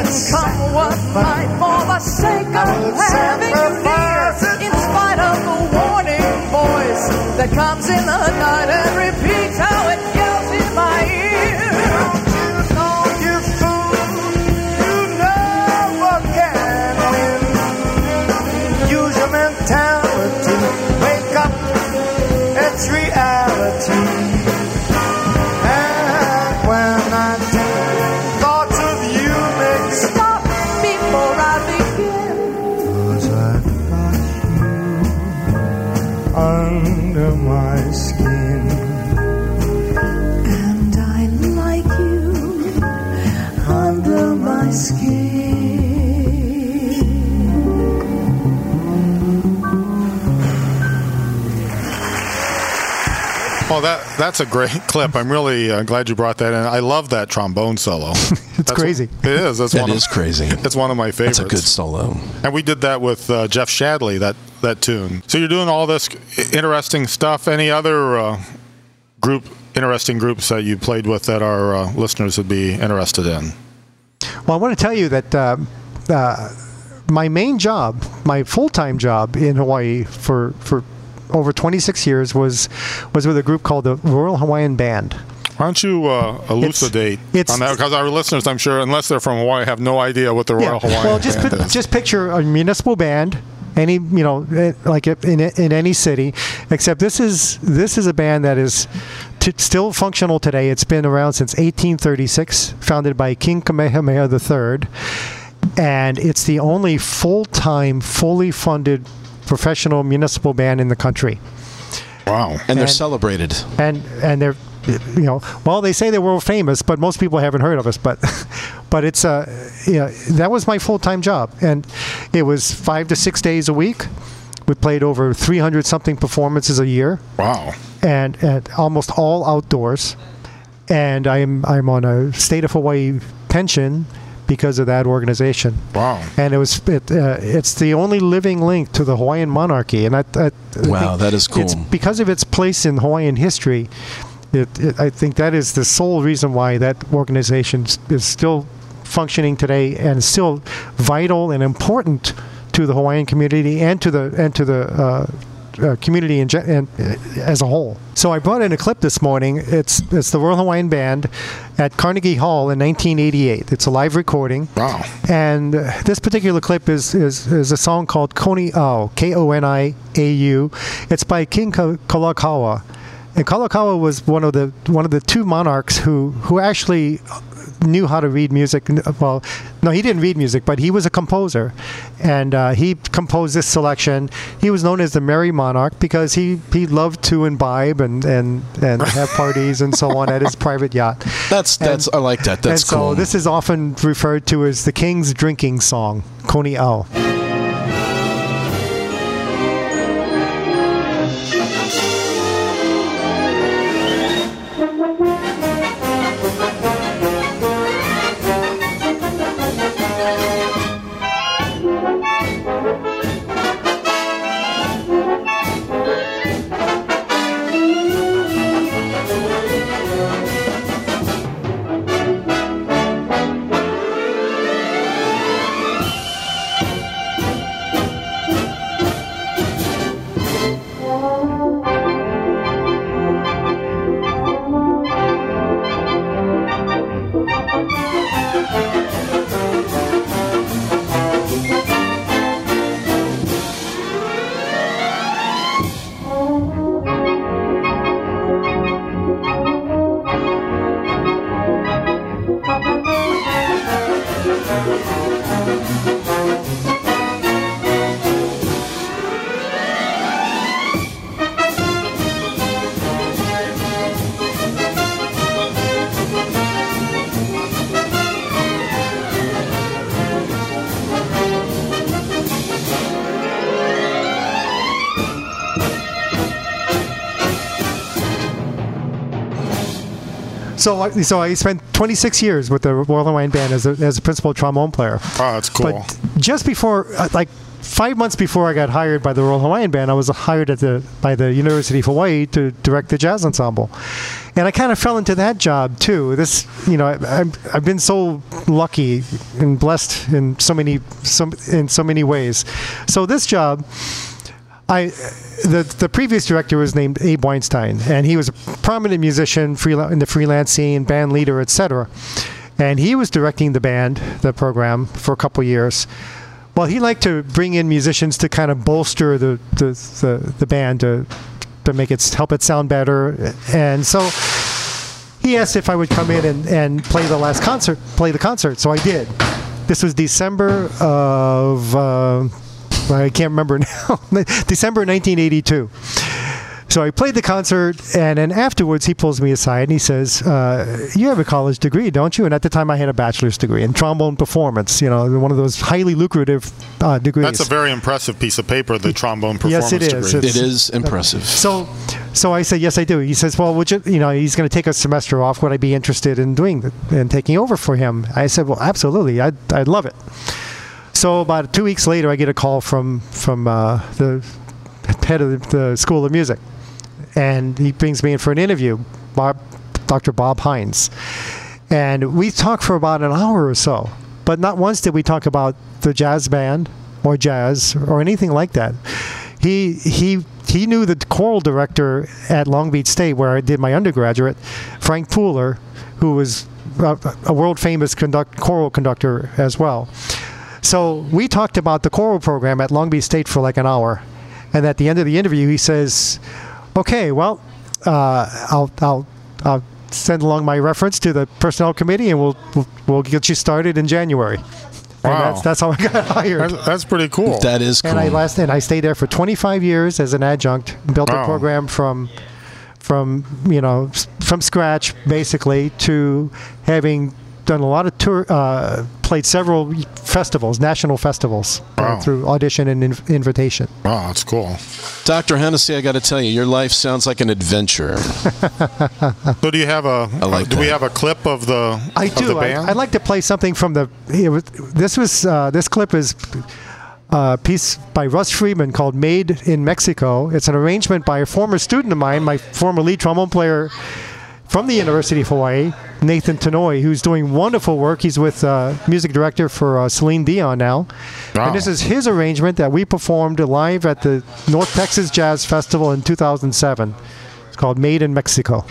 that's a great clip. I'm really uh, glad you brought that in. I love that trombone solo. It's That's- crazy. It is. That's That one is of, crazy. It's one of my favorites. That's a good solo. And we did that with uh, Jeff Shadley. That that tune. So you're doing all this interesting stuff. Any other uh, group, interesting groups that you played with that our uh, listeners would be interested in? Well, I want to tell you that uh, uh, my main job, my full-time job in Hawaii for for over 26 years was was with a group called the Royal Hawaiian Band. Why don't you uh, elucidate it's- on that? Because our listeners, I'm sure, unless they're from Hawaii, have no idea what the Royal Hawaiian well, just Band put, is. just picture a municipal band, any you know, eh, like in in any city, except this is this is a band that is t- still functional today. It's been around since 1836, founded by King Kamehameha III, and it's the only full-time, fully funded professional municipal band in the country wow. And they're celebrated. and and they're you know well they say they're world famous but most people haven't heard of us but but it's uh yeah, that was my full-time job and it was five to six days a week we played over 300 something performances a year Wow. and, and almost all outdoors and i'm i'm on a state of hawaii pension because of that organization Wow. and it was it, uh, it's the only living link to the Hawaiian monarchy, and I, I, I Wow, that is It's cool. because of its place in Hawaiian history. It, it, I think that is the sole reason why that organization is still functioning today and still vital and important to the Hawaiian community and to the and to the uh, uh, community in, uh, as a whole. So I brought in a clip this morning. It's it's the Royal Hawaiian Band at Carnegie Hall in 1988. It's a live recording. Wow. And uh, this particular clip is, is, is a song called Koni Au, K O N I A U. It's by King Ka- Kalakaua. And Kalakaua was one of the one of the two monarchs who who actually knew how to read music. Well, no, he didn't read music, but he was a composer, and uh, he composed this selection. He was known as the Merry Monarch because he, he loved to imbibe and, and, and have parties and so on at his private yacht. That's that's I like that. That's and so cool. this is often referred to as the king's drinking song, Koni Au. So, I- so I spent 26 years with the Royal Hawaiian Band as a, as a principal trombone player. Oh, that's cool. But just before, uh, like five months before I got hired by the Royal Hawaiian Band, I was hired at the by the University of Hawaii to direct the jazz ensemble, and I kind of fell into that job too. This, you know, I, I'm, I've been so lucky and blessed in so many some in so many ways. So this job. I, the the previous director was named Abe Weinstein, and he was a prominent musician, in the freelance scene, band leader, etc. And he was directing the band, the program, for a couple years. Well, he liked to bring in musicians to kind of bolster the the, the, the band to to make it help it sound better, and so he asked if I would come in and, and play the last concert, play the concert. So I did. This was December of, uh, I can't remember now, December 1982. So I played the concert, and then afterwards he pulls me aside and he says, uh, "You have a college degree, don't you?" And at the time I had a bachelor's degree in trombone performance. You know, one of those highly lucrative uh, degrees. That's a very impressive piece of paper, the trombone performance Yes, it is. degree. It is impressive. So, so I said, yes, I do. He says, well, would you, you know, he's going to take a semester off. Would I be interested in doing th- and taking over for him? I said, well, absolutely. I'd, I'd love it. So about two weeks later, I get a call from from uh, the head of the, School of Music, and he brings me in for an interview, Bob, Dr. Bob Hines, and we talked for about an hour or so. But not once did we talk about the jazz band or jazz or anything like that. He he he knew the choral director at Long Beach State, where I did my undergraduate, Frank Pooler, who was a, a world famous conduct, choral conductor as well. So we talked about the choral program at Long Beach State for like an hour, and at the end of the interview, he says, "Okay, well, uh, I'll I'll I'll send along my reference to the personnel committee, and we'll we'll, we'll get you started in January." And Wow. that's, that's how I got hired. That's, that's pretty cool. That is cool. And I last and I stayed there for 25 years as an adjunct. Built a program from from you know from scratch basically to having done a lot of tour, uh, played several festivals, national festivals uh, through audition and inv- invitation. wow, that's cool. Dr. Hennessy, I got to tell you, your life sounds like an adventure. So do you have a? I like do we have a clip of the? I of do. The I, band? I'd like to play something from the. It was, this was uh, this clip is a piece by Russ Friedman called "Made in Mexico." It's an arrangement by a former student of mine, my former lead trombone player from the University of Hawaii, Nathan Tanouye, who's doing wonderful work. He's with uh, music director for uh, Celine Dion now, Wow. and this is his arrangement that we performed live at the North Texas Jazz Festival in 2007. It's called "Made in Mexico."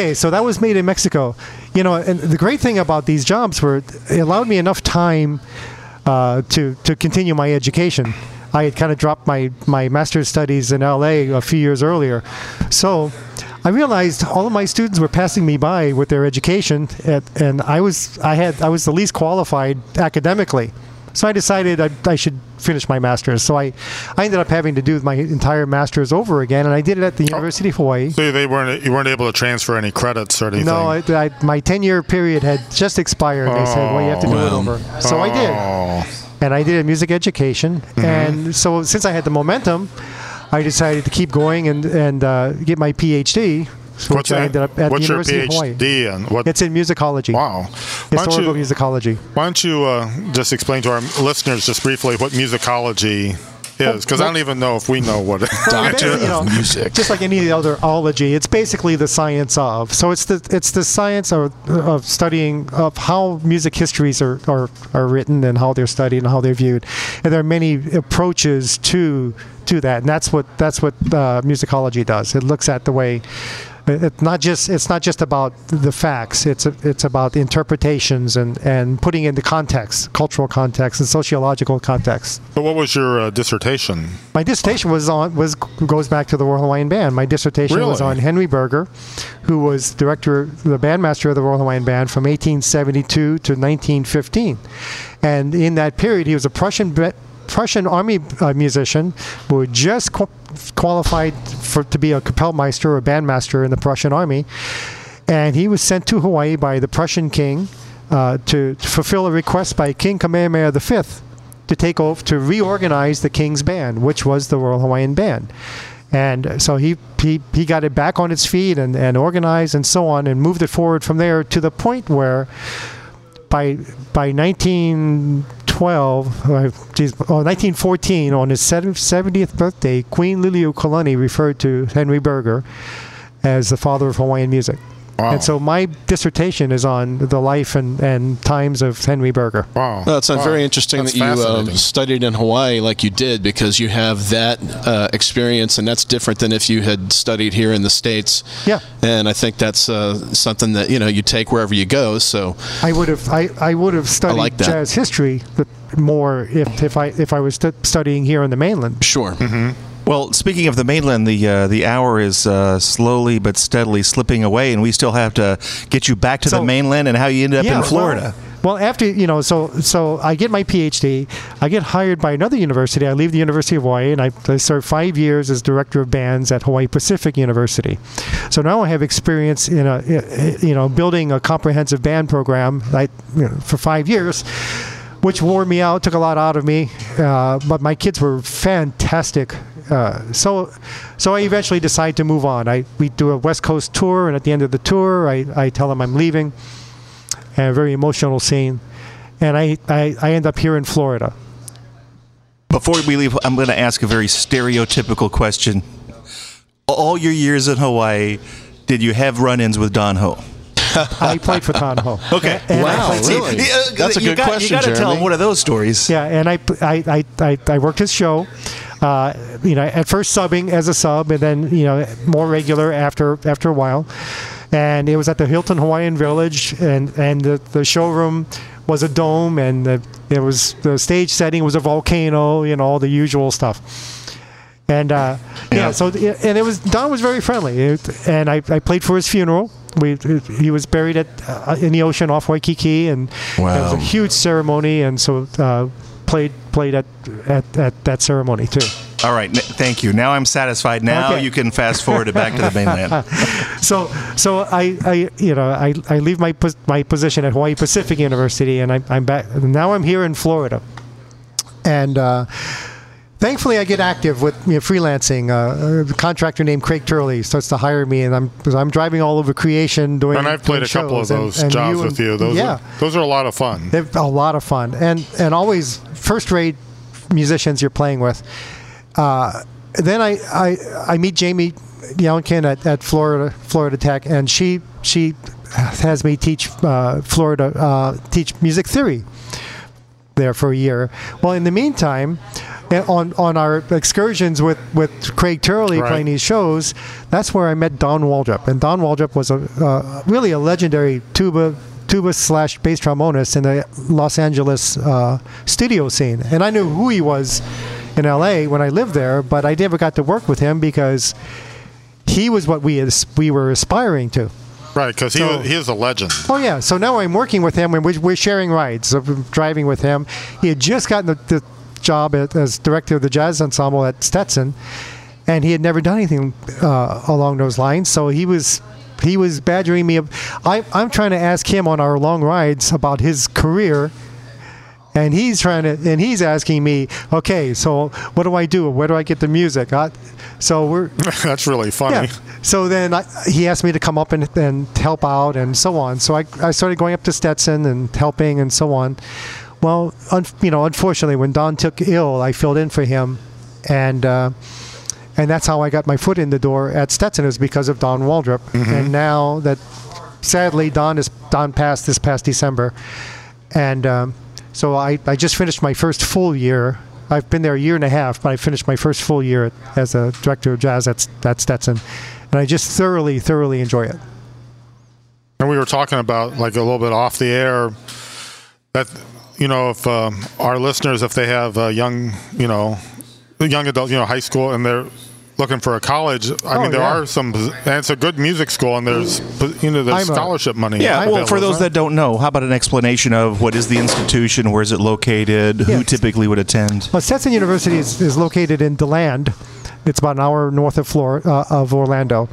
Okay, so that was made in Mexico. You know, and the great thing about these jobs were it allowed me enough time uh, to to continue my education. I had kind of dropped my my master's studies in LA a few years earlier, so I realized all of my students were passing me by with their education, at, and I was I had I was the least qualified academically. So I decided I, I should finish my master's. So I, I ended up having to do my entire master's over again, and I did it at the University of Hawaii. So they weren't you weren't able to transfer any credits or anything. No, I, I, my 10 year period had just expired. They said, well, you have to do it over. So I did. Oh. And I did music education. And so since I had the momentum, I decided to keep going and, and uh, get my PhD, which What's, I ended up at What's the your University of Hawaii. PhD in? What? It's in musicology. wow. Historical you, musicology. why don't you uh, just explain to our listeners just briefly what musicology is? Because I don't even know if we know what it Doctor you know, of music. Just like any other ology, it's basically the science of. So it's the it's the science of, of studying of how music histories are, are, are written and how they're studied and how they're viewed. And there are many approaches to to that, and that's what that's what uh, musicology does. It looks at the way. It's not just it's not just about the facts. It's it's about the interpretations and, and putting into context, cultural context and sociological context. So what was your uh, dissertation? My dissertation was on was goes back to the Royal Hawaiian Band. My dissertation was on Henry Berger, who was director, the bandmaster of the Royal Hawaiian Band from 1872 to 1915, and in that period he was a Prussian. Be- Prussian army uh, musician who had just qualified for to be a Kapellmeister or bandmaster in the Prussian army, and he was sent to Hawaii by the Prussian king uh, to, to fulfill a request by King Kamehameha V to take over to reorganize the king's band, which was the Royal Hawaiian Band. And so he, he, he got it back on its feet and, and organized and so on and moved it forward from there to the point where by by 1912, uh, geez, oh, 1914, on his 70th birthday, Queen Liliuokalani referred to Henry Berger as the father of Hawaiian music. Wow. And so my dissertation is on the life and, and times of Henry Berger. Wow. Well, it's uh, Wow. very interesting That's that you um, studied in Hawaii like you did because you have that uh, experience, and that's different than if you had studied here in the states. Yeah. And I think that's uh, something that you know you take wherever you go. So I would have I, I would have studied like that. jazz history more if, if I if I was stu- studying here on the mainland. sure. Mm-hmm. Well, speaking of the mainland, the uh, the hour is uh, slowly but steadily slipping away, and we still have to get you back to the mainland and how you ended up Yeah, in Florida. Well, well, after you know, so so I get my PhD. I get hired by another university. I leave the University of Hawaii, and I, I serve five years as director of bands at Hawaii Pacific University. So now I have experience in a you know building a comprehensive band program like you know, for five years. Which wore me out, took a lot out of me, uh, but my kids were fantastic. Uh, so, so I eventually decide to move on. I we do a West Coast tour, and at the end of the tour, I, I tell them I'm leaving and a very emotional scene. And I, I, I end up here in Florida. Before we leave, I'm going to ask a very stereotypical question. All your years in Hawaii, did you have run-ins with Don Ho? I played for Don Ho. Okay. And Wow, played- really? That's a good got, question, You got to tell him one of those stories. Yeah, and I, I, I, I, I worked his show. Uh, you know, at first subbing as a sub, and then you know more regular after after a while. And it was at the Hilton Hawaiian Village, and and the, the showroom was a dome, and the, it was the stage setting was a volcano, you know, all the usual stuff. And uh, yeah. Yeah. so and it was Don was very friendly, It- and I, I played for his funeral. We he was buried at uh, in the ocean off Waikiki, and it was a huge ceremony, and so uh, played played at, at at that ceremony too. All right. Thank you. Now I'm satisfied. Now Okay. you can fast forward it back to the mainland. So so I, I you know I, I leave my my position at Hawaii Pacific University, and I, I'm back now. I'm here in Florida, and. Uh, Thankfully, I get active with you know, freelancing. Uh, a contractor named Craig Turley starts to hire me, and I'm I'm driving all over creation, doing. And I've played a couple of shows, and- those and jobs and- with you. Those yeah, are, those are a lot of fun. they're a lot of fun, and and always first-rate musicians you're playing with. Uh, then I, I I meet Jamie Youngkin at, at Florida Florida Tech, and she she has me teach uh, Florida uh, teach music theory there for a year. Well, in the meantime, on on our excursions with with Craig Turley Right. playing these shows, that's where I met Don Waldrop, and Don Waldrop was a uh, really a legendary tuba tuba slash bass trombonist in the Los Angeles uh, studio scene, and I knew who he was in L.A. when I lived there, but I never got to work with him because he was what we as, we were aspiring to. Right, because he, was- he is a legend. Oh yeah. So now I'm working with him, and we're, we're sharing rides. So I'm driving with him. He had just gotten the, the job at, as director of the jazz ensemble at Stetson, and he had never done anything uh, along those lines. So he was he was badgering me. I, I'm trying to ask him on our long rides about his career and he's trying to and he's asking me okay so what do i do where do i get the music I, so we're That's really funny. yeah so then I, he asked me to come up and, and help out and so on so I, I started going up to stetson and helping and so on well you know unfortunately when don took ill i filled in for him and uh, and that's how i got my foot in the door at stetson it was because of don waldrop and now that sadly don is don passed this past december and um, so I, I just finished my first full year. I've been there a year and a half, but I finished my first full year at, as a director of jazz at, at Stetson, and I just thoroughly, thoroughly enjoy it. And we were talking about like a little bit off the air that you know if um, our listeners if they have a young you know young adult you know high school and they're looking for a college I Oh, mean there yeah. are some and it's a good music school and there's you know there's I'm a- scholarship money Yeah, well, for those that don't know, how about an explanation of what is the institution, where is it located, who Yes. typically would attend? Well, Stetson University is, is located in DeLand. It's about an hour north of Flor- uh, of Orlando,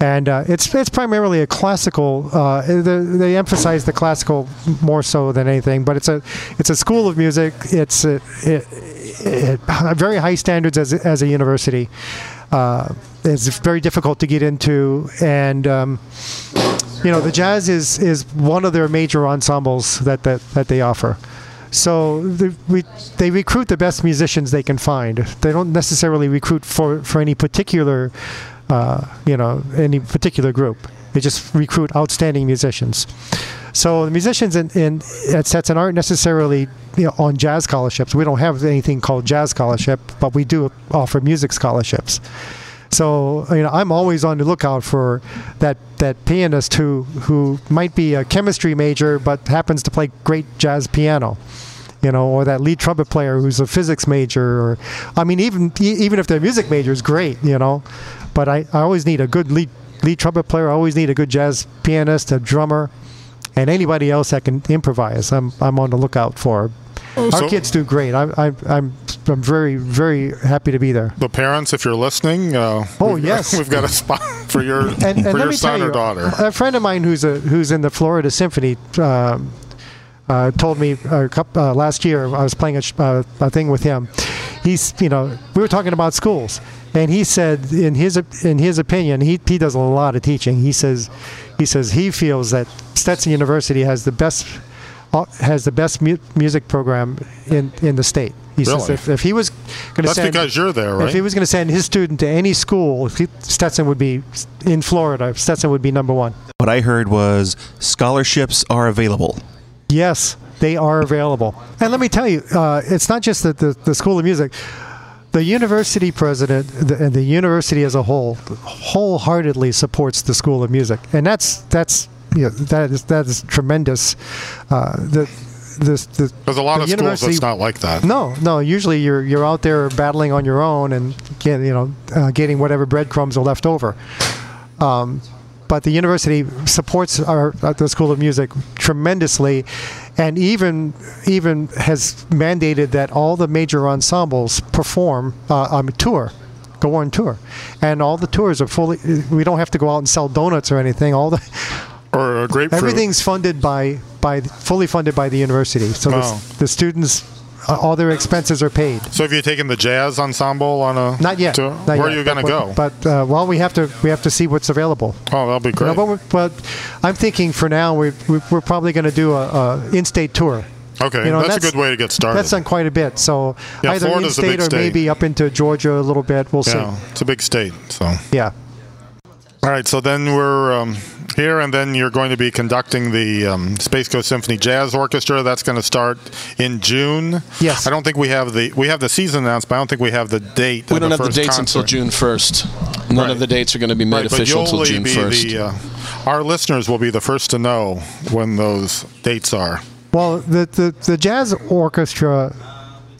and uh, it's it's primarily a classical. Uh, they, they emphasize the classical more so than anything, but it's a it's a school of music. It's a, it, it, very high standards as as a university. Uh, it's very difficult to get into, and um, you know the jazz is is one of their major ensembles that that, that they offer. So the, we, they recruit the best musicians they can find. They don't necessarily recruit for, for any particular, uh, you know, any particular group. They just recruit outstanding musicians. So the musicians in, in at Stetson aren't necessarily you know, on jazz scholarships. We don't have anything called jazz scholarship, but we do offer music scholarships. So you know, I'm always on the lookout for that that pianist who who might be a chemistry major but happens to play great jazz piano. You know, or that lead trumpet player who's a physics major, or I mean, even even if their music major is great, you know, but I, I always need a good lead lead trumpet player. I always need a good jazz pianist, a drummer, and anybody else that can improvise. I'm I'm on the lookout for. Our so- kids do great. I, I, I'm I'm very very happy to be there. the parents if you're listening uh, Oh, we've- yes. we've got a spot for your and, and for let your me son tell or you, daughter a friend of mine who's a who's in the Florida Symphony um, uh, told me a couple, uh, last year I was playing a, uh, a thing with him. He's you know we were talking about schools, and he said in his in his opinion he he does a lot of teaching. He says he says he feels that Stetson University has the best uh, has the best mu- music program in in the state. He says Really? if, if he was going to that's send because you're there right if he was going to send his student to any school, he, Stetson would be in Florida. Stetson would be number one. What I heard was scholarships are available. Yes, they are available. And let me tell you, uh, it's not just the, the, the School of Music. The university president the, and the university as a whole wholeheartedly supports the School of Music, and that's that's you know, that is that is tremendous. Uh, the this the there's a lot the of schools that's not like that No, no. Usually you're you're out there battling on your own and get, you know uh, getting whatever breadcrumbs are left over. Um, but the university supports our uh, the School of Music tremendously, and even even has mandated that all the major ensembles perform uh, on tour, go on tour, and all the tours are fully. We don't have to go out and sell donuts or anything. All the or a grapefruit everything's funded by by fully funded by the university. So Wow. the, the students, uh, all their expenses are paid. so have you taken the jazz ensemble on a Not yet. tour? Not where yet. are you going to go But uh, well, we have to we have to see what's available. oh that'll be You great know, but, but I'm thinking for now we we- we're probably going to do a, a in-state tour. okay you know, that's, a good way to get started That's done quite a bit. So Yeah, either Florida's in-state or state. maybe up into Georgia a little bit. We'll yeah see. it's a big state so Yeah. All right, so then we're um, here, and then you're going to be conducting the um, Space Coast Symphony Jazz Orchestra. That's going to start in June. Yes. I don't think we have the we have the season announced, but I don't think we have the date. We don't have the first dates until. June 1st. None Right. of the dates are going to be made Right, official until June 1st. the, uh, our listeners will be the first to know when those dates are. Well, the, the, the jazz orchestra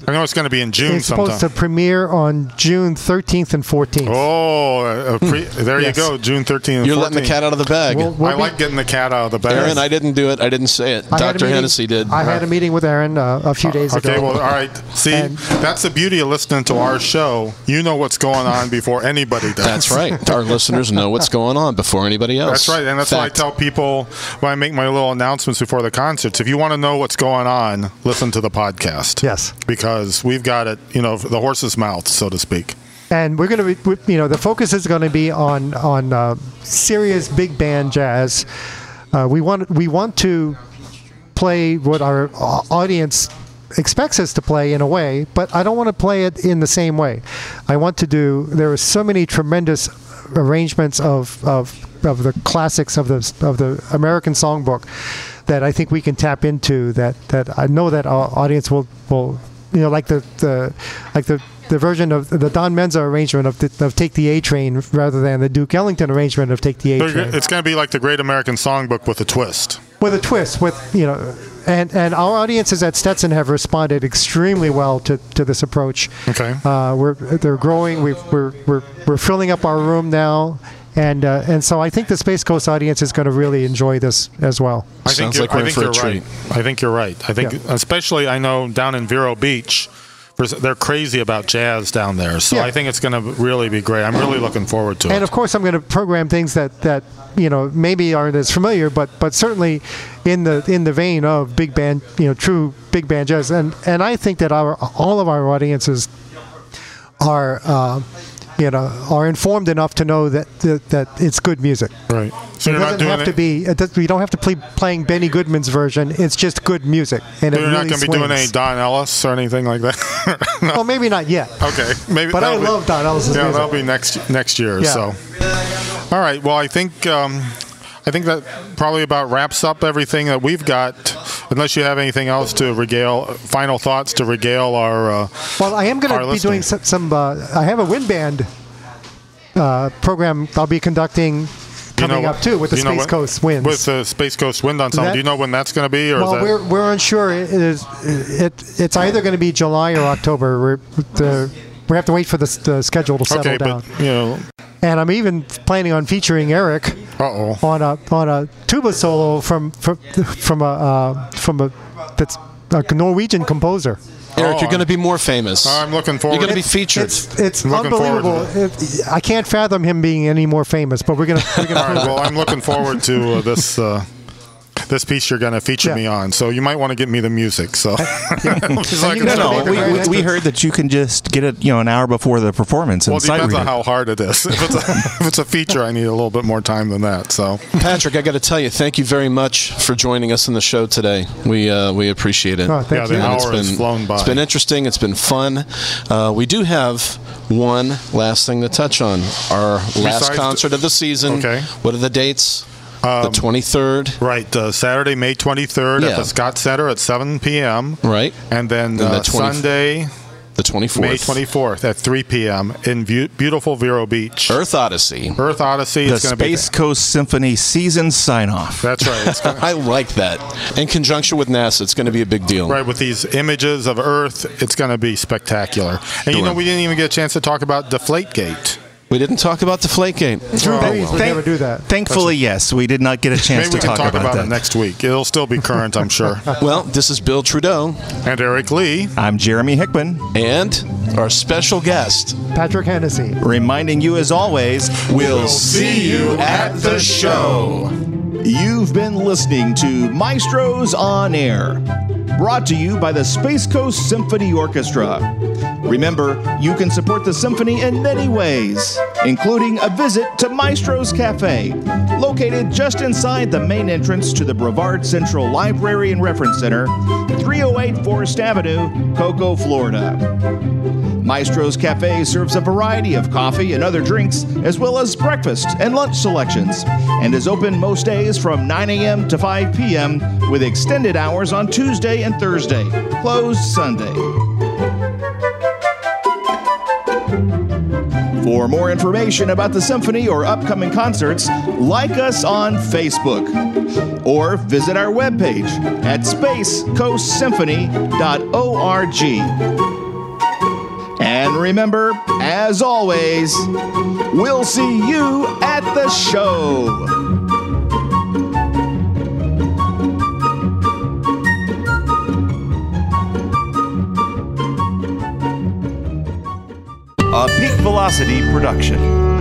I know it's going to be in June it's supposed sometime. to premiere on June 13th and 14th. Oh, uh, pre- there Yes. you go, June 13th. and You're letting the cat out of the bag. We'll- we'll I be- like getting the cat out of the bag. Aaron, I didn't do it. I didn't say it. I Dr. Hennessy did. I had a meeting with Aaron uh, a few days okay, ago. Okay, well, all right. See, And- that's the beauty of listening to our show. You know what's going on before anybody does. That's right. Our listeners know what's going on before anybody else. That's right, and that's why I tell people when I make my little announcements before the concerts. If you want to know what's going on, listen to the podcast. Yes. because we've got it. You know, the horse's mouth, so to speak. and we're going to be, you know, the focus is going to be on on uh, serious big band jazz. Uh, we want we want to play what our audience expects us to play in a way, but I don't want to play it in the same way. I want to do. There are so many tremendous arrangements of of, of the classics of the of the American songbook that I think we can tap into. That that I know that our audience will will you know like the the like the the version of the Don Menza arrangement of, the, of Take the A Train rather than the Duke Ellington arrangement of Take the A Train It's going to be like the Great American Songbook with a twist. with a twist with you know and and our audiences at Stetson have responded extremely well to, to this approach Okay. uh, we're they're growing we we're, we're we're filling up our room now and uh, and so I think the Space Coast audience is going to really enjoy this as well I think Sounds you're, like we're I in think for a you're right. I think you're right. I think, Yeah. especially, I know down in Vero Beach, they're crazy about jazz down there. So Yeah. I think it's going to really be great. I'm really looking forward to and it. And of course I'm going to program things that that you know maybe aren't as familiar but but certainly in the in the vein of big band you know true big band jazz and and I think that our all of our audiences are uh, you know are informed enough to know that that, that it's good music right. So it you're not doesn't doing have it, to be does, we don't have to play playing Benny Goodman's version it's just good music and You're really not going to be doing any. Don Ellis or anything like that. well maybe not yet okay, maybe. But I be- love Don Ellis. Yeah, music. that'll be next next year. Yeah. So, all right. Well, I think um, I think that probably about wraps up everything that we've got. Unless you have anything else to regale, final thoughts to regale our. Uh, Well, I am going to be doing some. some uh, I have a wind band uh, program I'll be conducting you coming know up too with the Space when- Coast Winds. With the Space Coast Wind Ensemble. That- Do you know when that's going to be? Or well, we're we're unsure. It is it? It's either going to be July or October. We're the, we have to wait for the, the schedule to settle okay, down. but you know, And I'm even planning on featuring Eric uh oh. on a on a tuba solo from from from a uh, from a that's a Norwegian composer. Eric, Oh, you're going to be more famous. I'm looking forward. You're going to be featured. It's it's looking forward to unbelievable. It, I can't fathom him being any more famous, but we're gonna we're gonna All right. Well, I'm looking forward to uh, this. Uh, this piece you're going to feature Yeah. me on, so you might want to get me the music. So, So I you can can start No, we, we, we heard that you can just get it, you know, an hour before the performance Well, it depends on it. how hard it is. If it's, a, if it's a feature, I need a little bit more time than that. So, Patrick, I got to tell you, thank you very much for joining us in the show today. We uh, we appreciate it. Oh, thank yeah, the you. And hour has flown by. It's been interesting. It's been fun. Uh, we do have one last thing to touch on. Our last Besides the- concert of the season. Okay. What are the dates? The 23rd. right, uh, Saturday, May 23rd at the Scott Center at 7 p.m. Right. And then And the uh, 20 Sunday, The 24th. May 24th at 3 p.m. in beau- beautiful Vero Beach. Earth Odyssey. Earth Odyssey The is going to be. Space Coast Symphony season sign off. That's right. It's gonna, I like that. In conjunction with NASA, it's going to be a big deal. Right, with these images of Earth, it's going to be spectacular. And you know, we didn't even get a chance to talk about Deflategate. We didn't talk about Deflategate. Drew Bays well. would never do that. Thankfully, yes, we did not get a chance Maybe we to can talk, talk, about, that. it next week. It'll still be current, I'm sure. Well, this is Bill Trudeau and Eric Lee. I'm Jeremy Hickman, and our special guest. Patrick Hennessy. reminding you as always, we'll see you at the show. You've been listening to Maestros on Air, brought to you by the Space Coast Symphony Orchestra. Remember, you can support the symphony in many ways, including a visit to Maestro's Cafe, located just inside the main entrance to the Brevard Central Library and Reference Center, 308 Forest Avenue, Cocoa, Florida. Maestro's Cafe serves a variety of coffee and other drinks, as well as breakfast and lunch selections, and is open most days from 9 a.m. to 5 p.m., with extended hours on Tuesday and Thursday, closed Sunday. For more information about the symphony or upcoming concerts, like us on Facebook or visit our webpage at spacecoastsymphony.org. And remember, as always, we'll see you at the show. A Peak Velocity production.